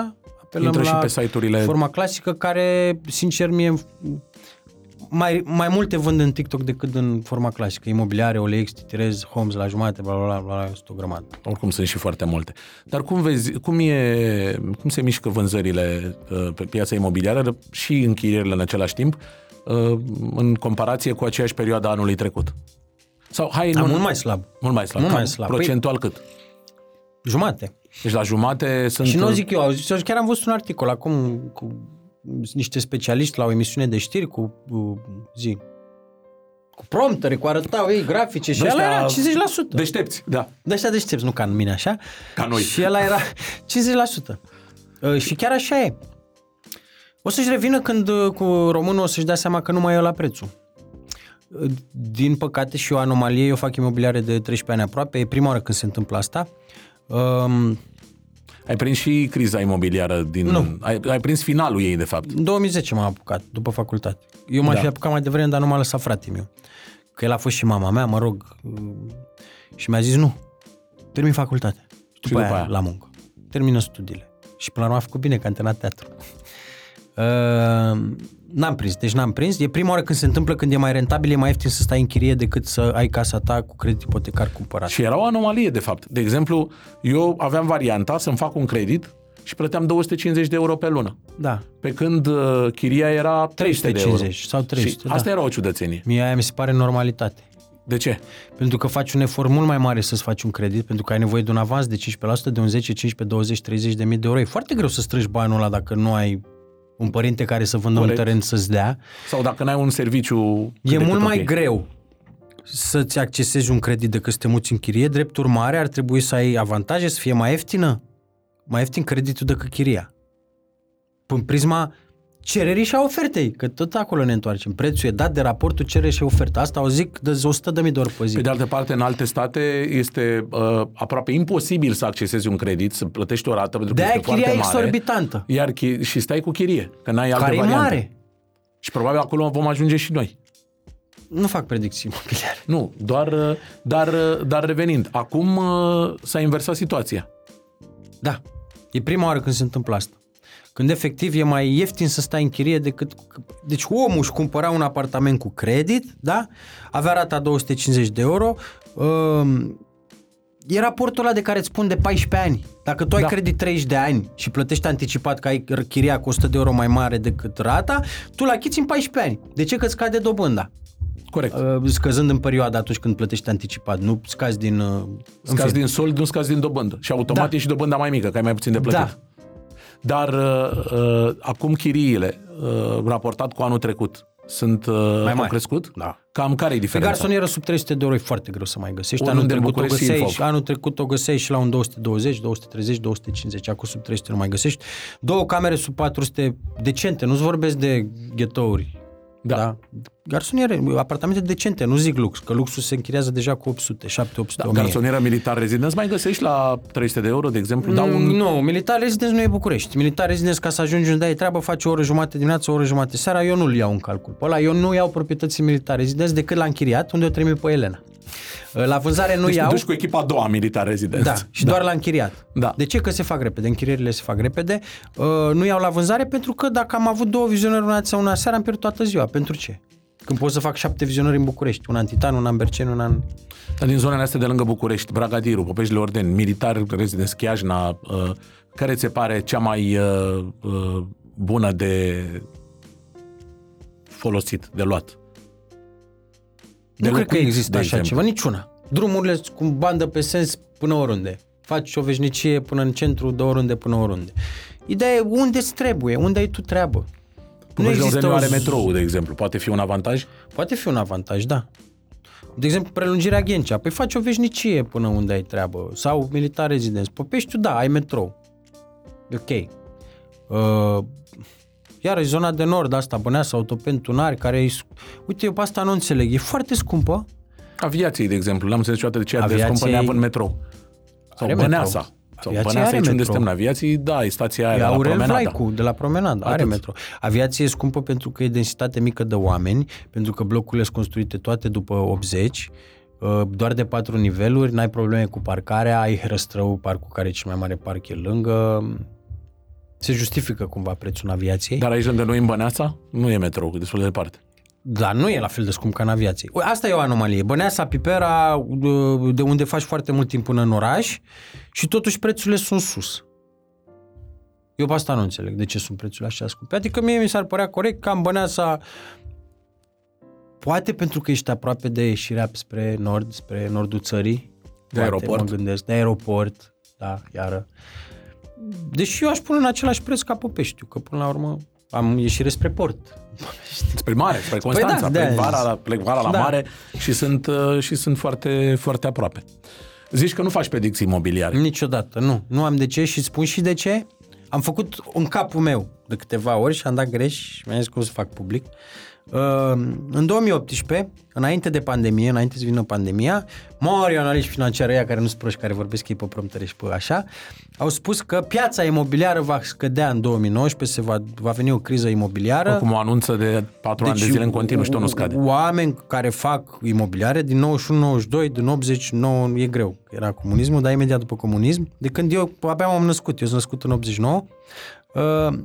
apelăm Intră și la pe site-urile- forma clasică care, sincer, mie mai, mai multe vând în TikTok decât în forma clasică. Imobiliare, OLX, titirez, homes la jumate, bla bla bla, bla, bla este o grămadă. Oricum sunt și foarte multe. Dar cum vezi, cum, e, cum se mișcă vânzările uh, pe piața imobiliară și închirierile în același timp uh, în comparație cu aceeași perioadă a anului trecut? Sau, hai, Da, nu, mult mai slab. mult mai slab. mult Cam mai slab. Păi- Procentual cât? Jumate. Deci la jumate sunt... Și nu o zic eu, au zis, eu chiar am văzut un articol acum cu niște specialiști la o emisiune de știri cu, cu zi, cu promptere, cu arătau ei grafice și ăla era 50%. Deștepți, da. De ăștia deștepți, nu ca în mine așa. Ca noi. Și ăla era 50%. Uh, și chiar așa e. O să-și revină când uh, cu românul o să-și dea seama că nu mai e la prețul. Uh, Din păcate și o anomalie, eu fac imobiliare de 13 ani aproape, e prima oară când se întâmplă asta. Um, Ai prins și criza imobiliară din... Nu. Ai, ai prins finalul ei, de fapt. În 2010 m-am apucat, după facultate. Eu m-aș Da. fi apucat mai devreme, dar nu m-a lăsat frate meu. Că el a fost și mama mea, mă rog, și mi-a zis nu, termin facultatea. Și după, după aia, aia? la muncă. Termină studiile. Și până la urmă a făcut bine că a antrenat teatru. Uh, n-am prins, deci n-am prins. E prima oară când se întâmplă când e mai rentabil, e mai ieftin să stai în chirie decât să ai casa ta cu credit ipotecar cumpărat. Și era o anomalie, de fapt. De exemplu, eu aveam varianta să-mi fac un credit și plăteam 250 de euro pe lună. Da. Pe când uh, chiria era 300 de euro. 350 sau 300, Și da. asta era o ciudățenie. Mie aia mi se pare normalitate. De ce? Pentru că faci un efort mult mai mare să-ți faci un credit, pentru că ai nevoie de un avans de 15%, de un 10, 15, 20, 30 de mii de euro. E foarte greu să strângi banul ăla dacă nu ai un părinte care să vândă Corect. un teren să-ți dea. Sau dacă n-ai un serviciu... cât E de mult cât mai ok. greu să-ți accesezi un credit decât să te muți în chirie. Drept urmare, ar trebui să ai avantaje, să fie mai ieftină, mai ieftin creditul decât chiria. Pîn prisma cererii și a ofertei, că tot acolo ne întoarcem. Prețul e dat de raportul cerere și ofertă. Asta o zic de 100 de mii de ori pe zi. Pe de altă parte, în alte state este uh, aproape imposibil să accesezi un credit, să plătești o rată, pentru că de aia este foarte chiria e mare. exorbitantă. Iar chi- și stai cu chirie, că n-ai alte Care e variante. mare. Și probabil acolo vom ajunge și noi. Nu fac predicții imobiliare. Nu, doar, uh, dar, uh, dar revenind. Acum uh, s-a inversat situația. Da. E prima oară când se întâmplă asta. Când efectiv e mai ieftin să stai în chirie decât... Deci omul își cumpăra un apartament cu credit, da? Avea rata 250 de euro. Um, e raportul ăla de care îți spun de 14 ani. Dacă tu ai Da. credit 30 de ani și plătești anticipat că ai chiria cu 100 de euro mai mare decât rata, tu la achizi în 14 ani. De ce? Că îți scade dobânda. Corect. Uh, scăzând în perioada atunci când plătești anticipat. Nu scazi din... Uh, în Scazi fine. din sold, nu scazi din dobândă. Și automat Da. e și dobânda mai mică, că ai mai puțin de plătit. Da. Dar uh, uh, acum chiriile, uh, raportat cu anul trecut, sunt uh, Mai au mari. crescut? Da. Cam care e Pe diferența? garsonieră sub 300 de euro e foarte greu să mai găsești. Oriunde Anul în trecut, o București, găseai, Ilfov. anul trecut o găseai și la un 220, 230, 250. Acum sub 300 nu mai găsești. Două camere sub 400 decente. Nu-ți vorbesc de ghetouri. Da. da? Garsoniere, apartamente decente, nu zic lux, că luxul se închiriază deja cu 800, 700, Da, 1000. garsonieră militar rezidenți mai găsești la 300 de euro, de exemplu? Dau un... Mm, Nu, militar rezidenți nu e București. Militar rezidenți, ca să ajungi unde ai treabă, faci o oră jumate dimineața, o oră jumate seara, eu nu-l iau în calcul. Pe ăla, eu nu iau proprietății militar rezidenți decât la închiriat, unde o trimit pe Elena. La vânzare nu Deci te iau. duci cu echipa a doua militar rezidenți. Da, și da. doar la închiriat. Da. De ce? Că se fac repede, închirierile se fac repede. Uh, nu iau la vânzare pentru că dacă am avut două vizionări una sau una seara, am pierdut toată ziua. Pentru ce? Când pot să fac șapte vizionări în București, una în Titan, una în Berceni, una în... Dar din zonele astea de lângă București, Bragadiru, Popeștile Ordeni, militar rezidenți, Chiajna, uh, care ți se pare cea mai uh, uh, bună de folosit, de luat? De nu cred că locuit, există de așa exemplu. ceva, niciuna. Drumurile sunt cu bandă pe sens până oriunde. Faci o veșnicie până în centru, de oriunde până oriunde. Ideea e unde îți trebuie, unde ai tu treabă. Popeștile Ordeni o are z- metrou, de exemplu. Poate fi un avantaj? Poate fi un avantaj, da. De exemplu, prelungirea Ghencea. Păi faci o veșnicie până unde ai treabă. Sau militar rezidenți. Popeștiu, da, ai metrou. E ok. Uh, iarăși zona de nord, asta, Băneasa, Autopen, Tunari, care e... Uite, eu pe asta nu înțeleg. E foarte scumpă. Aviației, de exemplu. N-am înțeles niciodată de ce Aviației- Aviației... scumpă neavând metrou. Sau Are Băneasa. metrou. Sau Aviația Băneasa are aici unde metrou. suntem în aviații, da, e stația aia E de la Aurel promenada. Vlaicu, de la promenadă. Are Atât. metro. Aviație e scumpă pentru că e densitate mică de oameni, pentru că blocurile sunt construite toate după 80, uh, doar de patru niveluri, n-ai probleme cu parcarea, ai Herăstrău, parcul care e cel mai mare parc e lângă. Se justifică cumva prețul în aviației. Dar aici unde noi în Băneasa, nu e metrou, e destul de departe. Dar nu e la fel de scump ca în aviație. Ui, Asta e o anomalie. Băneasa, Pipera, uh, de unde faci foarte mult timp până în oraș și totuși prețurile sunt sus. Eu pe asta nu înțeleg de ce sunt prețurile așa scumpe. Adică mie mi s-ar părea corect ca în Băneasa poate pentru că ești aproape de ieșirea spre nord, spre nordul țării. De Poate, aeroport. Mă gândesc, de aeroport, da, iară. Deși eu aș pune în același preț ca Popeștiu, că până la urmă am ieșire spre port. (laughs) Spre mare, spre Păi Constanța, da, plec, de-aia vara, zis. la, plec vara la Da. mare și sunt, uh, și sunt foarte, foarte aproape. Zici că nu faci predicții imobiliare. Niciodată, nu. Nu am de ce și spun și de ce. Am făcut în capul meu de câteva ori și am dat greș și mi-am zis că o să fac public. Uh, în 2018, înainte de pandemie, înainte să vină pandemia, mari analiști financiari ăia care nu sunt proști, care vorbesc ei pe promptere și pe așa, au spus că piața imobiliară va scădea în 2019, se va, va veni o criză imobiliară. Cum o anunță de patru ani de zile în continuu și tot nu scade. Oameni care fac imobiliare din 91-92, din 89, e greu. Era comunismul, dar imediat după comunism. De când eu abia m-am născut, eu sunt născut în 89, uh, și,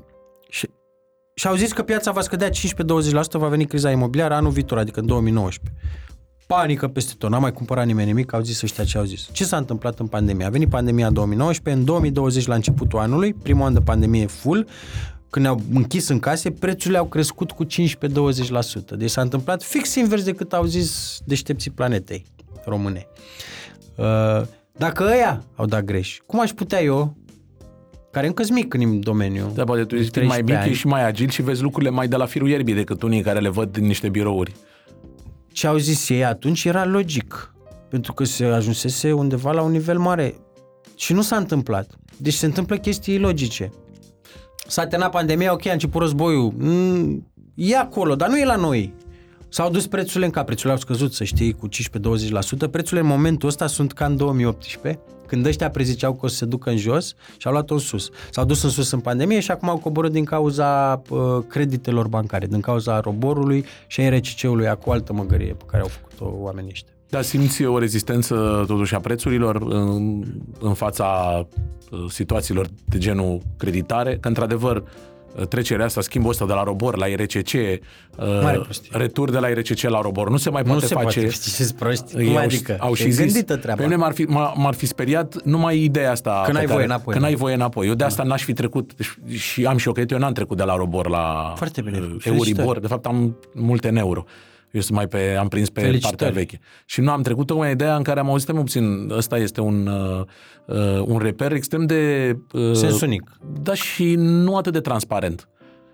și au zis că piața va scădea 15-20%, va veni criza imobiliară anul viitor, adică în 2019. Panică peste tot, n-a mai cumpărat nimeni nimic, au zis ăștia ce au zis. Ce s-a întâmplat în pandemie? A venit pandemia în 2019, în 2020 la începutul anului, primul an de pandemie full, când ne-au închis în case, prețurile au crescut cu 15-20%. Deci s-a întâmplat fix invers decât au zis deștepții planetei române. Uh, Dacă ăia au dat greș, cum aș putea eu, care încă sunt mic în domeniu, Da, poate tu ești 13 mai mic, ani, ești mai agil și vezi lucrurile mai de la firul ierbii decât unii care le văd din niște birouri. ce au zis ei atunci era logic. Pentru că se ajunsese undeva la un nivel mare. Și nu s-a întâmplat. Deci se întâmplă chestii logice. S-a terminat pandemia, ok, a început războiul. Mm, e acolo, dar nu e la noi. S-au dus prețurile în cap, prețurile au scăzut, să știi, cu 15-20%. Prețurile în momentul ăsta sunt ca în 2018, când ăștia preziceau că o să se ducă în jos și au luat-o în sus. S-au dus în sus în pandemie și acum au coborât din cauza uh, creditelor bancare, din cauza roborului și a RCC-ului, cu altă măgărie pe care au făcut-o oamenii ăștia. Dar simți o rezistență totuși a prețurilor în, în fața uh, situațiilor de genul creditare, că într-adevăr uh, trecerea asta, schimbul ăsta de la robor la IRCC, Mare uh, prostie. retur de la IRCC la robor, nu se mai Nu poate se face. poate, știți, proști. Ei Cum au, adică? au și e zis, gândită treaba. Pe mine m-ar fi, m-ar, m-ar fi speriat numai ideea asta. Că pe n-ai care- voie înapoi. Că n-ai voie înapoi. Eu de asta n-aș fi trecut și, și am și eu credit, eu n-am trecut de la robor la Foarte bine. uh, Felicitări. Euribor. De fapt am multe în euro. Eu sunt mai pe, am prins pe Felicitări. partea veche. Și nu am trecut tocmai ideea în care am auzit, mai puțin, ăsta este un, uh, uh, un reper extrem de... Uh, Sens unic. Da, și nu atât de transparent.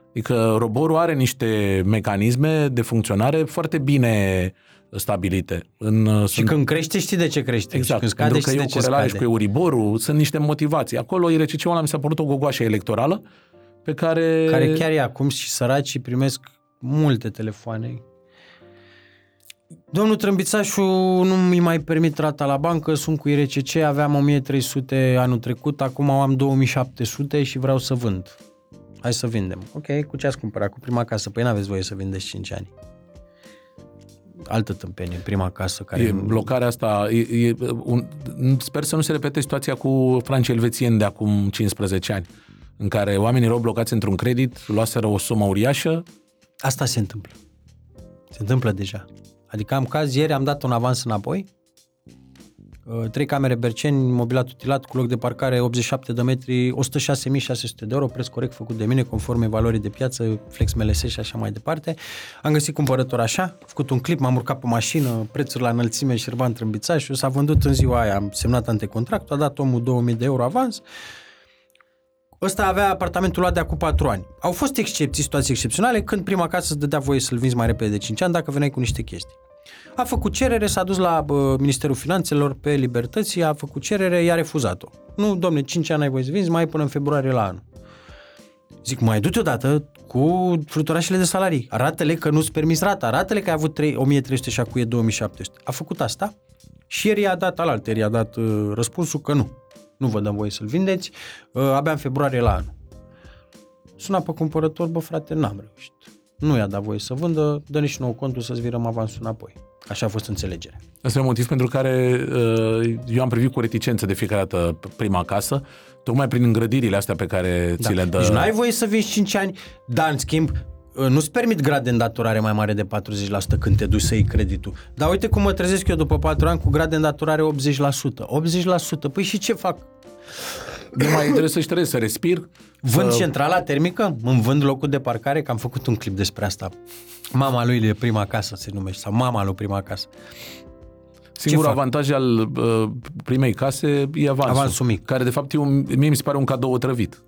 Adică roborul are niște mecanisme de funcționare foarte bine stabilite. În, uh, Și când crește, știi de ce crește. Exact, și când scade, pentru că știi e de o ce corelare scade. și cu Euriborul, sunt niște motivații. Acolo IRCC-ul ăla mi s-a părut o gogoașă electorală pe care... Care chiar e acum și săracii primesc multe telefoane. Domnul Trâmbițașu nu mi mai permit rata la bancă, sunt cu IRCC, aveam 1300 anul trecut, acum am 2700 și vreau să vând. Hai să vindem. Ok, cu ce ați cumpărat? Cu prima casă. Păi n-aveți voie să vindeți 5 ani. Altă tâmpenie, prima casă care... E blocarea asta, e, e, un, sper să nu se repete situația cu francii elvețieni de acum 15 ani, în care oamenii erau blocați într-un credit, luaseră o sumă uriașă, Asta se întâmplă. Se întâmplă deja. Adică am caz, ieri am dat un avans înapoi, Uh, trei camere Berceni, mobilat utilat, cu loc de parcare 87 de metri, 106.600 de euro, preț corect făcut de mine, conform valorii de piață, Flex MLS și așa mai departe. Am găsit cumpărător așa, am făcut un clip, m-am urcat pe mașină, prețuri la înălțime, Șerban Trâmbițașu, s-a vândut în ziua aia, am semnat antecontractul, a dat omul 2000 de euro avans, Ăsta avea apartamentul luat de acum 4 ani. Au fost excepții, situații excepționale, când prima casă îți dădea voie să-l vinzi mai repede de 5 ani dacă veneai cu niște chestii. A făcut cerere, s-a dus la bă, Ministerul Finanțelor pe Libertății, a făcut cerere, i-a refuzat-o. Nu, domne, 5 ani ai voie să vinzi, mai ai până în februarie la anul. Zic, mai du-te odată cu fluturașele de salarii. Arată-le că nu-ți permis rata, arată-le că ai avut 3, 1300 și acum e 2700. A făcut asta și ieri i-a dat alaltă, ieri i-a dat uh, răspunsul că nu. Nu vă dăm voie să-l vindeți, uh, abia în februarie la anul. Suna pe cumpărător, bă frate, n-am reușit. Nu i-a dat voie să vândă, dă nici nou contul să-ți virăm avansul înapoi. Așa a fost înțelegerea. Ăsta e un motiv pentru care uh, eu am privit cu reticență de fiecare dată prima casă, tocmai prin îngrădirile astea pe care ți le dă. Deci nu ai voie să vinzi 5 ani, dar în schimb uh, nu-ți permit grad de îndatorare mai mare de 40% când te duci să iei creditul. Dar uite cum mă trezesc eu după 4 ani cu grad de îndatorare 80%. 80%. Păi și ce fac? Nu mai trebuie să-și trebuie să respir. Vând să- centrala termică? Îmi vând locul de parcare? Că am făcut un clip despre asta. Mama lui de prima casă se numește, sau mama lui prima casă. Singurul fac? avantaj al uh, primei case e avansul. Avansul mic. Care de fapt e un, mie mi se pare un cadou otrăvit.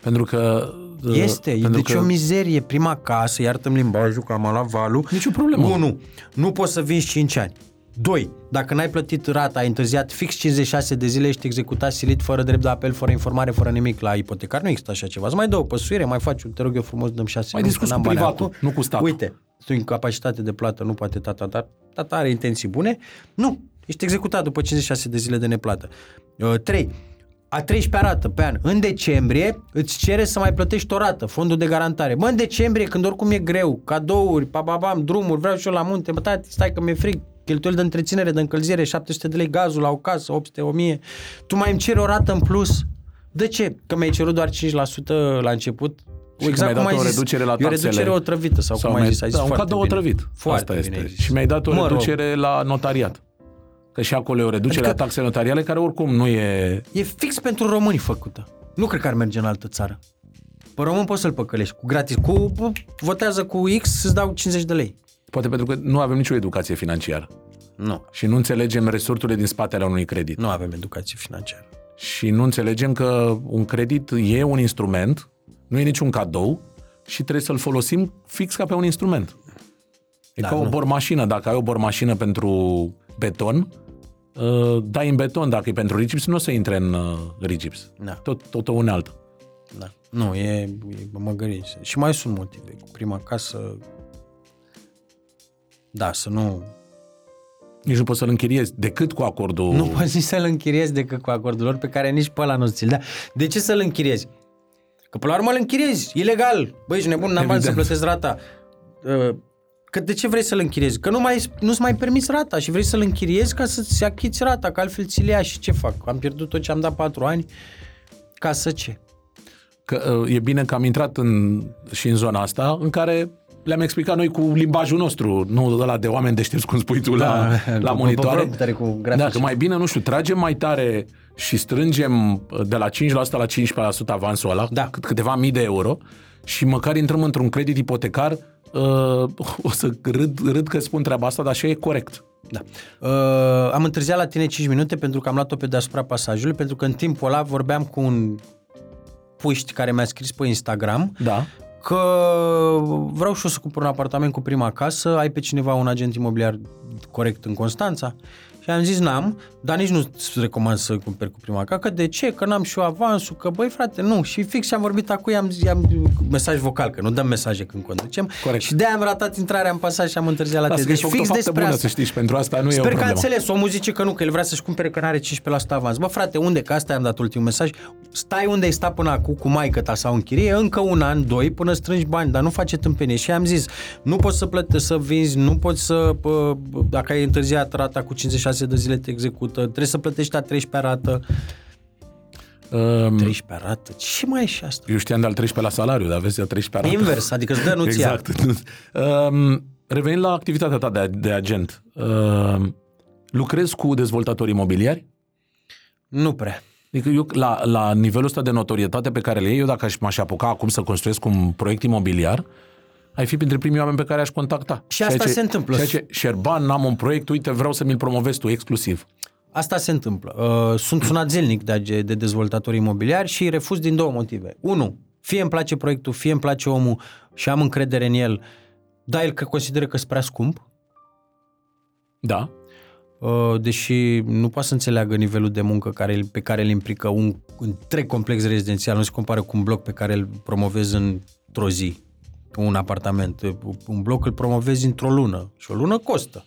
Pentru că... uh, Este, e pentru deci o mizerie. Prima casă, iartă-mi limbajul că am luat valul. Nicio problemă. 1. Nu poți să vinzi 5 ani. 2. Dacă n-ai plătit rata, ai întârziat fix 56 de zile, ești executat silit fără drept de apel, fără informare, fără nimic la ipotecar. Nu există așa ceva. Îți mai dă o păsuire, mai faci, te rog eu frumos, dăm 6 Mai discuți cu privatul, nu cu statul. Uite, tu în capacitate de plată, nu poate tata, tata, tata are intenții bune. Nu, ești executat după 56 de zile de neplată. 3. A 13 rată pe an. În decembrie îți cere să mai plătești o rată, fondul de garantare. Bă, în decembrie, când oricum e greu, cadouri, pababam, drumuri, vreau și eu la munte, bă, tati, stai că mi-e frig, cheltuieli de întreținere, de încălzire, 700 de lei gazul la o casă, 800, 1000. Tu mai îmi ceri o rată în plus. De ce? Că mi-ai cerut doar 5% la început. Și că mi-ai dat o reducere la E o taxele. reducere otrăvită sau, Sau cum ai mi-ai- zis, ai da, zis un foarte cadou bine. otrăvit. Foarte Asta bine este. ai zis. Și mi-ai dat o Mă rog. reducere la notariat. Că și acolo e o reducere Adică- la taxe notariale care oricum nu e... E fix pentru români făcută. Nu cred că ar merge în altă țară. Pe român poți să-l păcălești cu gratis. Cu, cu- votează cu X, îți dau 50 de lei. Poate pentru că nu avem nicio educație financiară. Nu. Și nu înțelegem resorturile din spatele unui credit. Nu avem educație financiară. Și nu înțelegem că un credit e un instrument, nu e niciun cadou și trebuie să-l folosim fix ca pe un instrument. E Da, ca o nu. bormașină. Dacă ai o bormașină pentru beton, uh, dai în beton. Dacă e pentru rigips, nu o să intre în uh, rigips. Da. Tot, tot o unealtă. Da. Nu, e, e măgărie. Și mai sunt motive. Cu prima casă... Da, să nu... Nici nu poți să-l închiriezi decât cu acordul. Nu poți nici să-l închiriezi decât cu acordul lor pe care nici pe ăla nu ți-l dea. De ce să-l închiriezi? Că până la urmă îl închiriezi, ilegal. Băi, ești nebun, n-am bani să Evident. plătesc rata. Uh, Că de ce vrei să-l închiriezi? Că nu mai, nu-ți mai permis rata și vrei să-l închiriezi ca să-ți achiți rata, că altfel ți-l ia și ce fac? Am pierdut tot ce am dat patru ani ca să ce? Că uh, e bine că am intrat în, și în zona asta în care le-am explicat noi cu limbajul nostru, nu ăla de oameni deștepți, cum spui tu, la, Da, la (laughs) cu- monitoare. cu tare cu grafici. da, că mai bine, nu știu, tragem mai tare și strângem uh, de la 5% la 15% avansul ăla, Da. cât- câteva mii de euro, și măcar intrăm într-un credit ipotecar uh, (laughs) o să râd, râd că spun treaba asta, dar așa e corect. Da. Uh, am întârziat la tine 5 minute pentru că am luat-o pe deasupra pasajului, pentru că în timpul ăla vorbeam cu un puști care mi-a scris pe Instagram Da. că vreau și eu să cumpăr un apartament cu prima casă, ai pe cineva un agent imobiliar corect în Constanța? Și am zis n-am, dar nici nu-ți recomand să cumperi cu prima casă. Că de ce? Că n-am și eu avansul, că băi frate, nu. Și fix am vorbit acum, i-am, i-am mesaj vocal, că nu dăm mesaje când conducem. Corect. Și de-aia am ratat intrarea în pasaj și am întârziat la Asta tine. deci Deci fix fix o despre bună, asta. să știi, și pentru asta nu e o Sper că a problemă. înțeles. Omul zice că nu, că el vrea să-și cumpere că n-are 15% avans. Bă, frate, unde? Că asta i-am dat ultimul mesaj. Stai unde ai stat până acum cu maică ta sau în chirie, încă un an, doi, până strângi bani, dar nu face tâmpenie. Și am zis, nu poți să plătești, să vinzi, nu poți să, pă, dacă ai întârziat rata cu 56 de zile te execută, trebuie să plătești a 13 rată. Um, 13 rată? Ce mai e și asta? eu știam de al 13 la salariu, dar vezi de al 13 rată. Invers, adică îți dă, nu-ți ia. Exact. (laughs) um, revenind la activitatea ta de, de agent, um, lucrezi cu dezvoltatori imobiliari? Nu prea. Adică eu, la, la nivelul ăsta de notorietate pe care le iei, eu dacă aș, m-aș apuca acum să construiesc un proiect imobiliar, ai fi printre primii oameni pe care aș contacta. Și asta Ceea ce, se întâmplă. Ceea ce, Șerban, am un proiect, uite, vreau să mi-l promovezi tu exclusiv. Asta se întâmplă. Uh, Sunt sunat zilnic de, age- de dezvoltatori imobiliari și îi refuz din două motive. Unu, fie îmi place proiectul, fie îmi place omul și am încredere în el, dar el că consideră că sunt prea scump, Da. uh, deși nu poate să înțeleagă nivelul de muncă care, pe care îl implică un întreg complex rezidențial, nu se compară cu un bloc pe care îl promovezi într-o zi, un apartament. Un bloc îl promovezi într-o lună și o lună costă.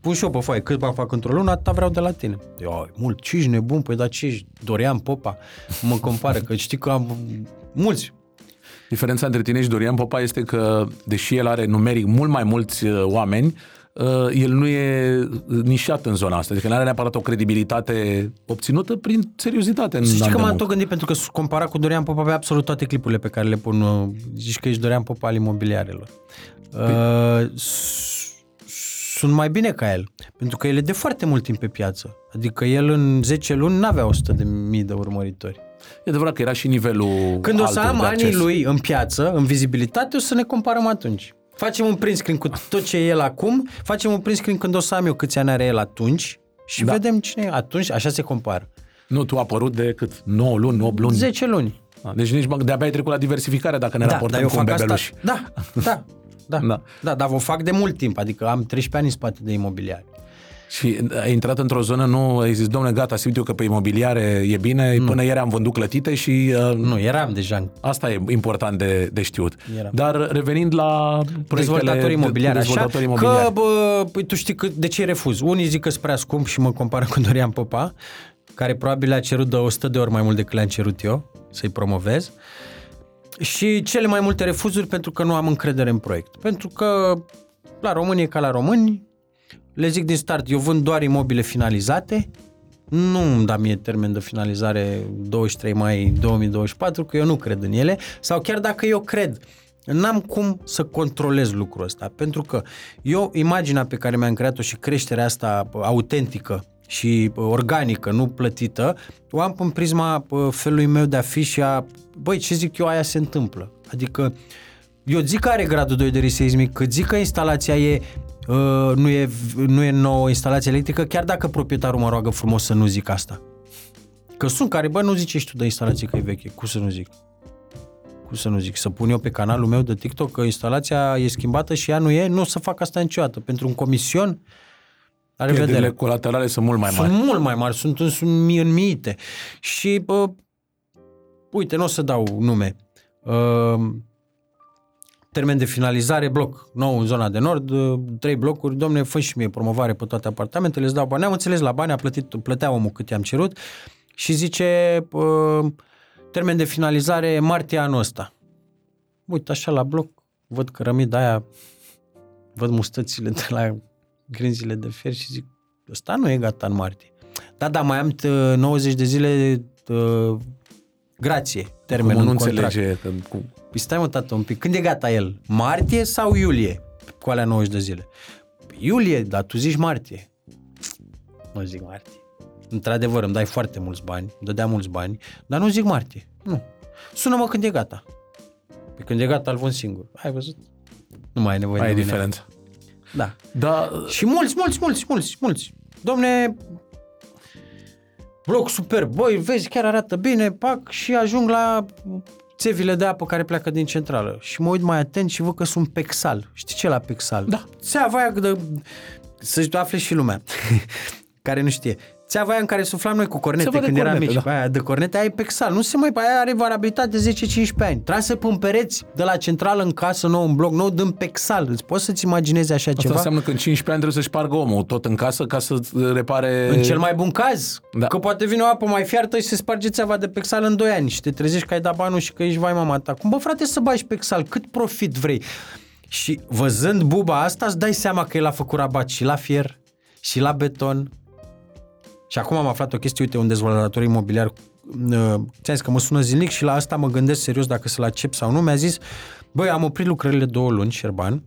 Pun și eu pe foaie, cât bani fac într-o lună, atâta vreau de la tine. Eu, ai mult, ce ești nebun? Păi da, ce ești? Dorian Popa? Mă compară, că știi că am mulți. Diferența între tine și Dorian Popa este că, deși el are numeric mult mai mulți uh, oameni, uh, el nu e nișat în zona asta. Adică nu are neapărat o credibilitate obținută prin seriozitate. În Să știi an că de m-am muncă. tot gândit pentru că s- compara cu Dorian Popa pe absolut toate clipurile pe care le pun. uh, Zici că ești Dorian Popa al imobiliarelor. Uh, s- sunt mai bine ca el, pentru că el e de foarte mult timp pe piață. Adică el în 10 luni n-avea 100 de mii de urmăritori. E adevărat că era și nivelul Când o să altul am de anii acces. lui în piață, în vizibilitate, o să ne comparăm atunci. Facem un print screen cu tot ce e el acum, facem un print screen când o să am eu câți ani are el atunci și Da. vedem cine e. Atunci, așa se compară. Nu, tu a apărut de cât? 9 luni, 8 luni? 10 luni. Ah, Deci nici mă- de-abia ai trecut la diversificare dacă ne raportăm cu un bebeluș. asta. Da, da, da, Da. (laughs) da. Da, dar vă fac de mult timp, adică am 13 ani în spate de imobiliari. Și ai intrat într-o zonă, nu ai zis, domnule, gata, simt eu că pe imobiliare e bine, nu. până ieri am vândut clătite și uh, Nu, eram deja în asta e important de, de știut. Eram. Dar revenind la proiectele dezvoltatori imobiliari, de, așa, dezvoltatori imobiliari. că, bă, păi tu știi că, de ce refuz? Unii zic că sunt prea scump și mă compară cu (laughs) Dorian Popa, care probabil a cerut de 100 de ori mai mult decât le-am cerut eu să-i promovez. Și cele mai multe refuzuri pentru că nu am încredere în proiect. Pentru că la români e ca la români, le zic din start, eu vând doar imobile finalizate, nu îmi da mie termen de finalizare 23 mai 2024, că eu nu cred în ele, sau chiar dacă eu cred, n-am cum să controlez lucrul ăsta, pentru că eu, imaginea pe care mi-am creat-o și creșterea asta pă, autentică și pă, organică, nu plătită, o am în prisma pă, felului meu de a fi și a, băi, ce zic eu, aia se întâmplă. Adică, eu zic că are gradul 2 de risc seismic, că zic că instalația e Uh, nu, e, nu e nouă instalație electrică, chiar dacă proprietarul mă roagă frumos să nu zic asta. Că sunt care, bă, nu zici tu de instalație că e veche. Cum să nu zic? Cum să nu zic? Să pun eu pe canalul meu de TikTok că instalația e schimbată și ea nu e? Nu o să fac asta niciodată. Pentru un comision, la Pierderile revedere. colaterale sunt mult mai mari. Sunt mult mai mari, sunt în, sunt mii în miite. Și, bă, uite, nu o să dau nume. Uh, termen de finalizare, bloc nou în zona de nord, uh, trei blocuri, domne, fă și mie promovare pe toate apartamentele, îți dau bani. Am înțeles la bani, a plătit, plătea omul cât i-am cerut și zice uh, termen de finalizare martie anul ăsta. Uite așa la bloc, văd cărămida aia, văd mustățile de la grinzile de fier și zic, ăsta nu e gata în martie. Da, da, mai am t- 90 de zile uh, grație, termenul Cum nu în contract. înțelege că, cu, Păi stai mă, tată, un pic. Când e gata el? Martie sau iulie? Cu alea 90 de zile. Păi iulie, dar tu zici martie. Nu zic martie. Într-adevăr, îmi dai foarte mulți bani, îmi dădea mulți bani, dar nu zic martie. Nu. Sună-mă când e gata. Pe când e gata, îl vând singur. Ai văzut? Nu mai ai nevoie Aia e de mine. diferența. Da. Da, Și mulți, mulți, mulți, mulți, mulți. Domne, bloc super, băi, vezi, chiar arată bine, pac, și ajung la țevile de apă care pleacă din centrală. Și mă uit mai atent și văd că sunt pexal. Știi ce e la pexal? Da. Țeava aia de... Să-și afle și lumea (laughs) care nu știe. Țeava aia în care suflam noi cu cornete Țeava de când eram cornete, mici. da. Aia de cornete, aia e pexal. Nu se mai... Aia are variabilitate de 10-15 ani. Trase pe pereți de la centrală în casă nou, în bloc nou, dând pexal. Îți poți să-ți imaginezi așa asta ceva? înseamnă că în 15 ani trebuie să-și pargă omul tot în casă ca să repare... În cel mai bun caz. Da. Da. Că poate vine o apă mai fiartă și se sparge țeava de pexal în 2 ani și te trezești că ai dat banul și că ești vai mama ta. Cum bă frate să bagi pexal? Cât profit vrei? Și văzând buba asta îți dai seama că el a făcut rabat și la fier și la beton. Și acum am aflat o chestie, uite, un dezvoltator imobiliar uh, ți-am zis că mă sună zilnic și la asta mă gândesc serios dacă să-l accept sau nu. Mi-a zis, băi, am oprit lucrările două luni, Șerban,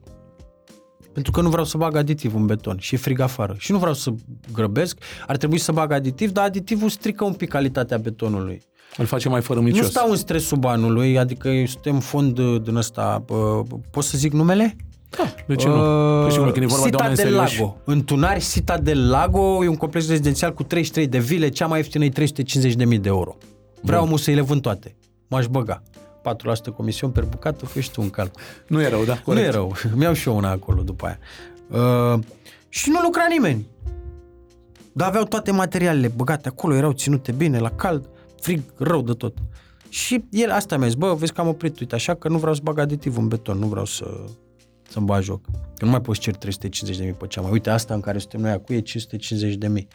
pentru că nu vreau să bag aditiv în beton și e frig afară. Și nu vreau să grăbesc, ar trebui să bag aditiv, dar aditivul strică un pic calitatea betonului. Îl face mai fărămicios. Nu stau în stresul banului, adică suntem fond uh, din ăsta, uh, pot să zic numele? Da, de ce nu? Că sigur, când e vorba de Sita oameni del serioși. Lago. În Tunari, Sita del Lago e un complex rezidențial cu 33 de vile, cea mai ieftină e 350.000 de euro. Vreau omul să-i le vând toate. M-aș băga. 4% comision per bucată, fă și tu un calcul. Nu e rău, da, Nu corect. e rău. (laughs) Mi-au și eu una acolo după aia. Uh, și nu lucra nimeni. Dar aveau toate materialele băgate acolo, erau ținute bine, la cald, frig, rău de tot. Și el asta mi-a zis, bă, vezi că am oprit, uite, așa că nu vreau să bag aditiv în beton, nu vreau să, să-mi bag joc. Că nu mai poți cer 350 de mii pe cea mai. Uite, asta în care suntem noi acum e 550 de mii.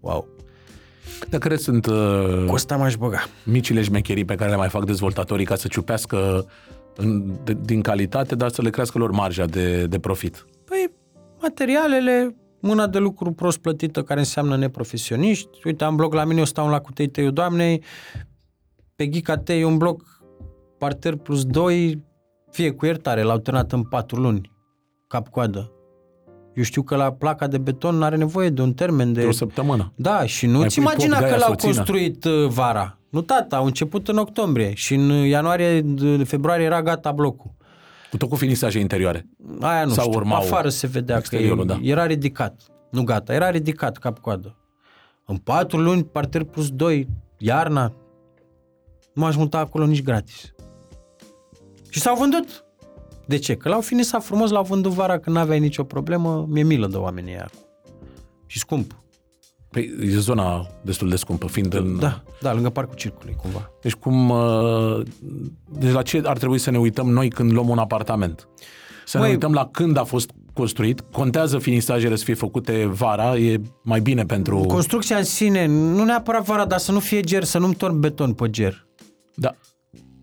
Wow. Dar care sunt uh, Cu asta m-aș băga. micile șmecherii pe care le mai fac dezvoltatorii ca să ciupească în, de, din calitate, dar să le crească lor marja de, de profit? Păi, materialele, mâna de lucru prost plătită, care înseamnă neprofesioniști. Uite, am bloc la mine, eu stau în lacul Teiteiu Doamnei, pe Ghica Tei, un bloc parter plus 2, fie cu iertare, l-au turnat în 4 luni, cap-coadă. Eu știu că la placa de beton are nevoie de un termen de... De o săptămână. Da, și nu Mai ți pui imagina pot, că gaia l-au să o țină. construit uh, vara. Nu, tata, au început în octombrie și în ianuarie, de- februarie era gata blocul. Cu tot cu finisaje interioare. Aia nu Sau știu, urmau afară se vedea că exteriorul, e, da. era ridicat. Nu gata, era ridicat cap-coadă. În patru luni, parter plus 2, iarna, nu m-aș muta acolo nici gratis. Și s-au vândut. De ce? Că l-au finisat frumos, l-au vândut vara când n-aveai nicio problemă, mi-e milă de oamenii aia. Și scump. Păi, e zona destul de scumpă, fiind în... Da, da, lângă parcul circului, cumva. Deci cum... uh, Deci la ce ar trebui să ne uităm noi când luăm un apartament? Să ne Măi- uităm la când a fost construit. Contează finisajele să fie făcute vara, e mai bine pentru... Construcția în sine, nu neapărat vara, dar să nu fie ger, să nu-mi torn beton pe ger.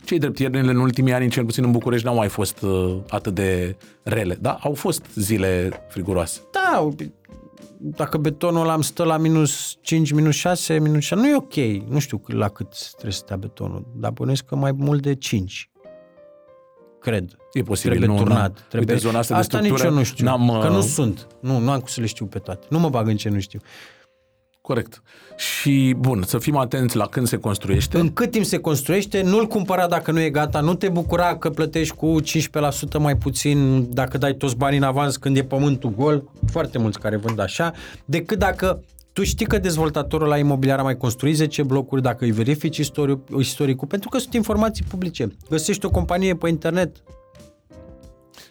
Da. Cei drept, iernile în ultimii ani, cel puțin în București, n-au mai fost uh, atât de rele. Da, au fost zile friguroase. Da, dacă betonul ăla îmi stă la minus 5, minus 6, minus 6, nu e ok. Nu știu la cât trebuie să stea betonul, dar bănuiesc că mai mult de 5. Cred. E posibil, Trebuie nu, turnat. nu. Trebuie... Uite, zona asta, asta de nici structură, eu nu știu. N-am, Că nu uh, sunt. Nu, nu am cum să le știu pe toate. Nu mă bag în ce nu știu. Corect. Și, bun, să fim atenți la când se construiește. În cât timp se construiește, nu-l cumpăra dacă nu e gata, nu te bucura că plătești cu 15% mai puțin dacă dai toți banii în avans când e pământul gol, foarte mulți care vând așa, decât dacă tu știi că dezvoltatorul la imobiliar a mai construit 10 blocuri, dacă îi verifici istoric, istoricul, pentru că sunt informații publice. Găsești o companie pe internet,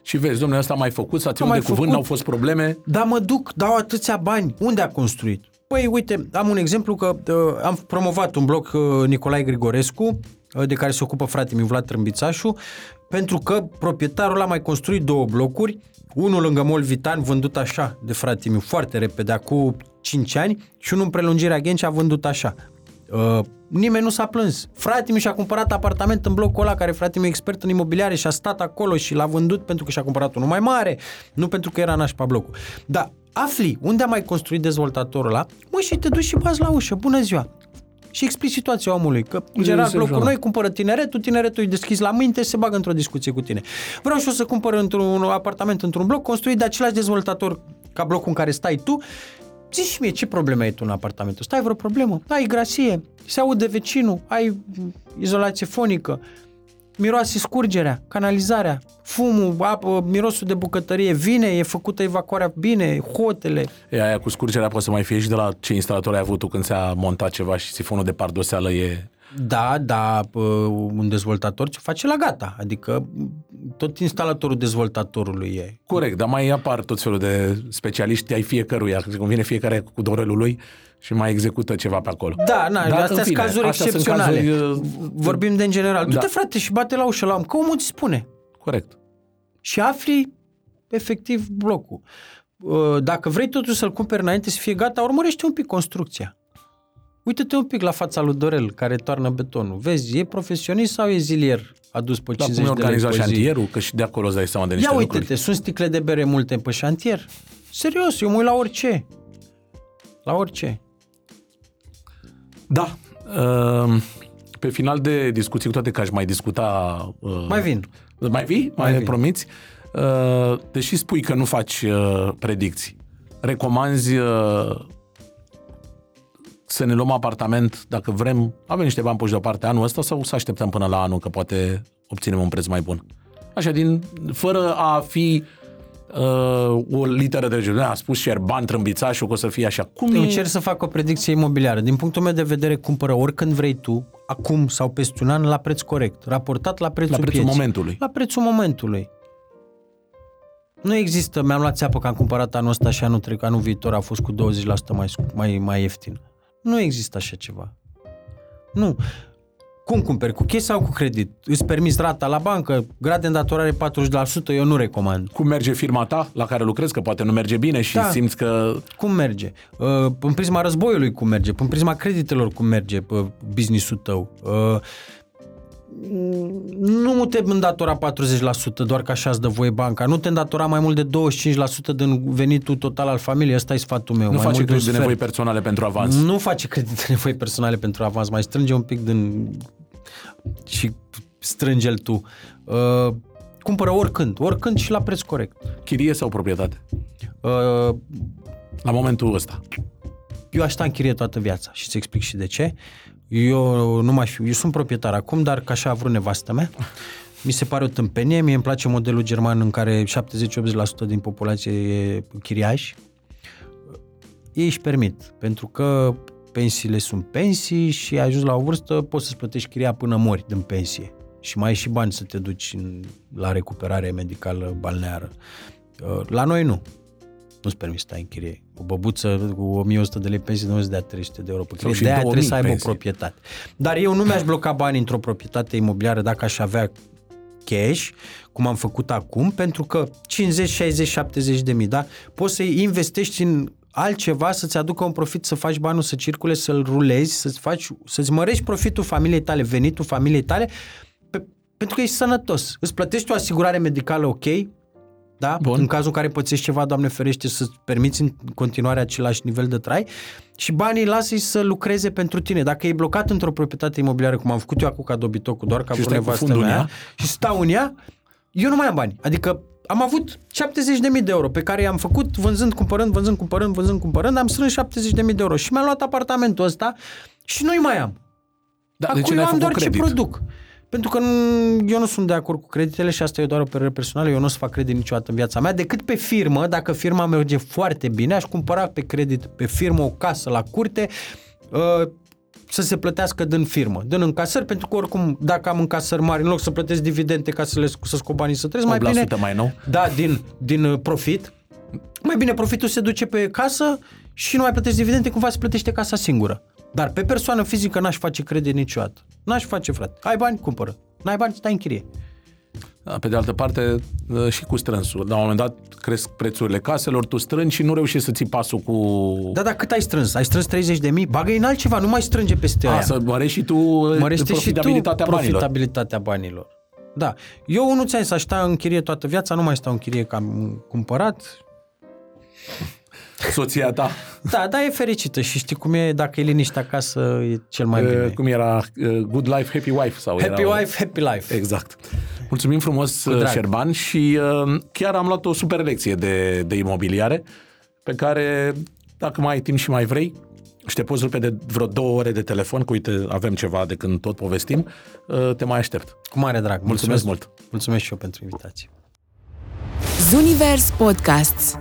Și vezi, domnule, ăsta a mai făcut, s-a ținut mai de cuvânt, făcut. n-au fost probleme. Da, mă duc, dau atâția bani. Unde a construit? Păi, uite, am un exemplu că uh, am promovat un bloc uh, Nicolae Grigorescu, uh, de care se ocupă fratele meu Vlad Trâmbițașu, pentru că proprietarul a mai construit două blocuri, unul lângă Mol Vitan, vândut așa de frate meu, foarte repede, acum 5 ani, și unul în prelungirea Ghenci a vândut așa. Uh, nimeni nu s-a plâns. Frate mi și-a cumpărat apartament în blocul ăla, care frate meu e expert în imobiliare și a stat acolo și l-a vândut pentru că și-a cumpărat unul mai mare, nu pentru că era nașpa blocul. Da, afli unde a mai construit dezvoltatorul ăla, mă, și te duci și bați la ușă, bună ziua. Și explici situația omului, că în general se blocuri joacă. noi cumpără tineretul, tineretul îi deschizi la mâinte, se bagă într-o discuție cu tine. Vreau și eu să cumpăr într-un apartament într-un bloc construit de același dezvoltator ca blocul în care stai tu Zici și mie, ce probleme ai tu în apartamentul ăsta? Ai vreo problemă? Ai grasie? Se aude vecinul? Ai mm, izolație fonică? Miroase scurgerea, canalizarea, fumul, apă, mirosul de bucătărie vine, e făcută evacuarea bine, hotele. E aia cu scurgerea poate să mai fie și de la ce instalator ai avut tu când ți-a montat ceva și sifonul de pardoseală e... Da, da, pă, un dezvoltator ce face la gata, adică tot instalatorul dezvoltatorului e. Corect, dar mai apar tot felul de specialiști ai fiecăruia, când vine fiecare cu dorelul lui și mai execută ceva pe acolo. Da, na, Dar, astea în sunt fine, cazuri astea sunt excepționale. cazuri, uh, Vorbim de în general. Du-te, Da. frate, și bate la ușă la om, că omul îți spune. Corect. Și afli efectiv blocul. Uh, Dacă vrei totuși să-l cumperi înainte să fie gata, urmărește un pic construcția. Uită-te un pic la fața lui Dorel care toarnă betonul. Vezi, e profesionist sau e zilier adus pe Dar 50 cum e de lei organizat pe zi? șantierul, că și de acolo îți dai seama de niște Ia lucruri. uite-te, sunt sticle de bere multe pe șantier. Serios, eu mă uit la orice. La orice. Da. Uh, Pe final de discuții, cu toate că aș mai discuta... uh, Mai vin. Mai vii? Mai, Mai vin. promiți? Uh, Deși spui că nu faci uh, predicții, recomanzi uh, să ne luăm apartament dacă vrem, avem niște bani puși deoparte anul ăsta sau să așteptăm până la anul că poate obținem un preț mai bun? Așa, din, fără a fi uh, o literă de regiune. A spus Șerban Trâmbițașul că o să fie așa. Cum e? Încerc să fac o predicție imobiliară. Din punctul meu de vedere, cumpără oricând vrei tu, acum sau peste un an, la preț corect, raportat la prețul La prețul pieței. momentului. La prețul momentului. Nu există, mi-am luat țeapă că am cumpărat anul ăsta și anul trecut, anul viitor a fost cu 20% mai, scu- mai, mai ieftin. Nu există așa ceva. Nu. Cum cumperi? Cu chei sau cu credit? Îți permiți rata la bancă, grad de îndatorare 40%, eu nu recomand. Cum merge firma ta la care lucrezi, că poate nu merge bine și Da. simți că Cum merge? Uh, În prisma războiului cum merge? În prisma creditelor cum merge uh, business-ul tău? Uh, Nu te îndatora 40% doar că așa îți dă voie banca. Nu te îndatora mai mult de 25% din venitul total al familiei. Ăsta e sfatul meu. nu mai face mult de un credit de sfert. nevoi personale pentru avans. Nu face credit de nevoi personale pentru avans. Mai strânge un pic din... și strânge-l tu. Uh, cumpără oricând. Oricând și la preț corect. Chirie sau proprietate? Uh, La momentul ăsta. Eu aș sta în chirie toată viața și îți explic și de ce. Eu nu mai fiu, eu sunt proprietar acum, dar ca așa a vrut nevastă mea. Mi se pare o tâmpenie, mie îmi place modelul german în care 70-80% din populație e chiriași. Ei își permit, pentru că pensiile sunt pensii și ai ajuns la o vârstă, poți să-ți plătești chiria până mori din pensie. Și mai ai și bani să te duci în, la recuperare medicală balneară. Uh, La noi nu nu-ți permis să stai în chirie. O băbuță cu 1100 de lei pensie nu îți dea 300 de euro pe Sau chirie. și De aia 2000 trebuie să aibă pensie. o proprietate. Dar eu nu mi-aș bloca bani într-o proprietate imobiliară dacă aș avea cash, cum am făcut acum, pentru că 50, 60, 70 de mii, da? Poți să investești în altceva să-ți aducă un profit, să faci banul să circule, să-l rulezi, să-ți, faci, să-ți mărești profitul familiei tale, venitul familiei tale, pe, pentru că ești sănătos. Îți plătești o asigurare medicală ok, da? Bun. În cazul în care pățești ceva, Doamne ferește, să-ți permiți în continuare același nivel de trai și banii lasă-i să lucreze pentru tine. Dacă e blocat într-o proprietate imobiliară, cum am făcut eu acum ca dobitocul, doar ca Și vreo stai cu nevastă fundul în mea, ea? și stau în ea, eu nu mai am bani. Adică am avut 70.000 de euro pe care i-am făcut vânzând, cumpărând, vânzând, cumpărând, vânzând, cumpărând, am strâns 70.000 de euro și mi-am luat apartamentul ăsta și nu-i mai am. Da, Acum de ce eu n-ai am făcut doar credit? ce produc. Pentru că nu- eu nu sunt de acord cu creditele și asta e doar o părere personală. Eu nu o să fac credit niciodată în viața mea, decât pe firmă. Dacă firma merge foarte bine, aș cumpăra pe credit pe firmă o casă la curte, uh, să se plătească din firmă, din încasări, pentru că oricum, dacă am încasări mari, în loc să plătesc dividende ca să le să scot banii să trăiesc, mai 8% bine, mai nou? da, din, din uh, profit, mai bine profitul se duce pe casă și nu mai plătești dividende, cumva se plătește casa singură. Dar pe persoană fizică n-aș face credit niciodată. N-aș face, frate. Ai bani, cumpără. N-ai bani, stai în chirie. Da, Pe de altă parte, uh, și cu strânsul. La un moment dat cresc prețurile caselor, tu strângi și nu reușești să ții pasul cu... Da, dar cât ai strâns? Ai strâns 30 de mii? Bagă în altceva, nu mai strânge peste A, aia. să mărești și tu uh, Mărește și tu profitabilitatea banilor. profitabilitatea banilor. Da. Eu nu ți-am zis, aș sta în chirie toată viața, nu mai stau în chirie că am cumpărat. Soția ta, Da, da, e fericită și știi cum e, dacă e liniște acasă, e cel mai bine. uh, cum era? uh, Good life, happy wife? Sau Happy era wife, happy life. Exact. Mulțumim frumos, drag. Șerban, și uh, chiar am luat o super lecție de, de imobiliare pe care, dacă mai ai timp și mai vrei, și te poți rupe de vreo două ore de telefon, cu uite, avem ceva de când tot povestim, uh, te mai aștept. Cu mare drag. Mulțumesc mult! Mulțumesc și eu pentru invitație. Zunivers Podcasts